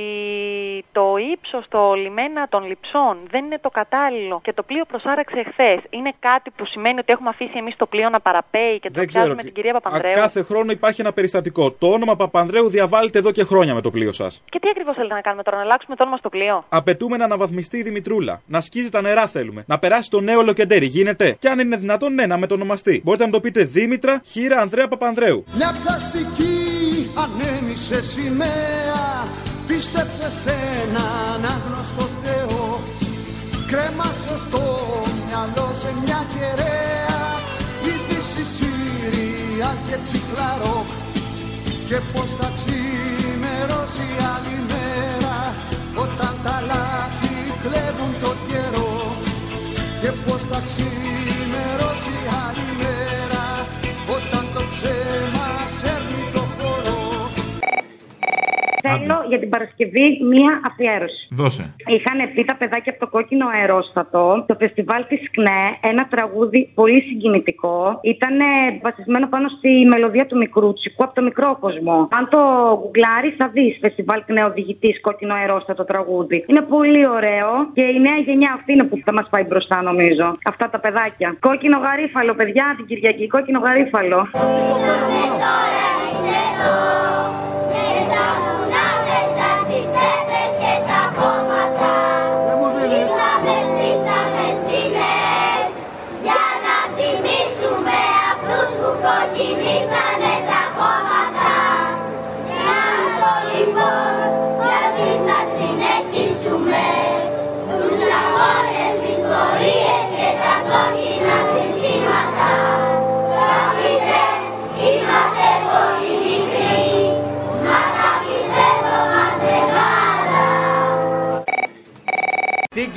S44: το ύψος στο λιμένα των λειψών δεν είναι το κατάλληλο και το πλοίο προσάραξε εχθέ. Είναι κάτι που σημαίνει ότι έχουμε αφήσει εμείς το πλοίο να παραπέει και το
S14: Δεν ξέρω.
S44: πιάσουμε την κυρία
S14: Α,
S44: Παπανδρέου;
S14: κάθε χρόνο υπάρχει ένα περιστατικό. Το όνομα Παπανδρέου διαβάλλεται εδώ και χρόνια με το πλοίο σας.
S44: Και τι ακριβώς θέλετε να κάνουμε τώρα, να αλλάξουμε το όνομα στο πλοίο;
S14: Απαιτούμε να αναβαθμιστεί η Δημητρούλα. Να σκίζει τα νερά θέλουμε. Να περάσει το νέο Λοκεντέρι. Γίνεται. Και αν είναι δυνατόν, ναι, να μετονομαστεί. Μπορείτε να το πείτε Δήμητρα Χίρα Ανδρέα Παπανδρέου.
S15: Μια πλαστική ανέμισε σημαία Πίστεψε σε έναν άγνωστο Θεό. Κρέμασε στο μυαλό σε μια κεραία Είδηση Σύρια και τσικλαρό. Και πως θα ξημερώσει άλλη μέρα Όταν τα λάθη κλέβουν το καιρό. Και πως θα ξημερώσει άλλη μέρα
S7: Θέλω για την Παρασκευή μία αφιέρωση.
S14: Δώσε.
S7: Είχαν πει τα παιδάκια από το κόκκινο αερόστατο, το φεστιβάλ της ΚΝΕ, ένα τραγούδι πολύ συγκινητικό. Ήταν βασισμένο πάνω στη μελωδία του Μικρούτσικου από το μικρό κόσμο. Αν το γκουγκλάρεις, θα δεις φεστιβάλ ΚΝΕ οδηγητής κόκκινο αερόστατο τραγούδι. Είναι πολύ ωραίο και η νέα γενιά αυτή είναι που θα μας πάει μπροστά, νομίζω. Αυτά τα παιδάκια. Κόκκινο γαρίφαλο, παιδιά, την Κυριακή. Κόκκινο γαρίφαλο.
S33: Κοκκινήσανε τα χώματα Μια πολύ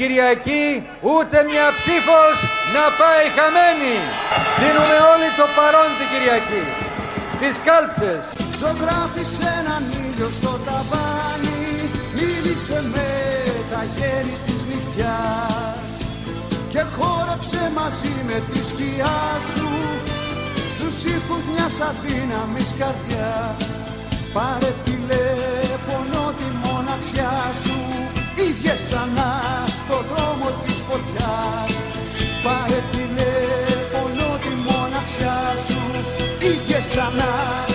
S13: Κυριακή ούτε μια ψήφος να πάει χαμένη. Δίνουμε όλοι το παρόν την Κυριακή. Στις κάλψες.
S15: Ζωγράφησε έναν ήλιο στο ταβάνι Μίλησε με τα γέννη της νυχτιάς Και χόρεψε μαζί με τη σκιά σου Στους ήχους μιας αδύναμης καρδιάς Πάρε τηλέφωνο τη μοναξιά σου Ίδιες ξανά στο δρόμο της φωτιάς. Πάρε τηλέφωνο τη μοναξιά σου Ίδιες ξανά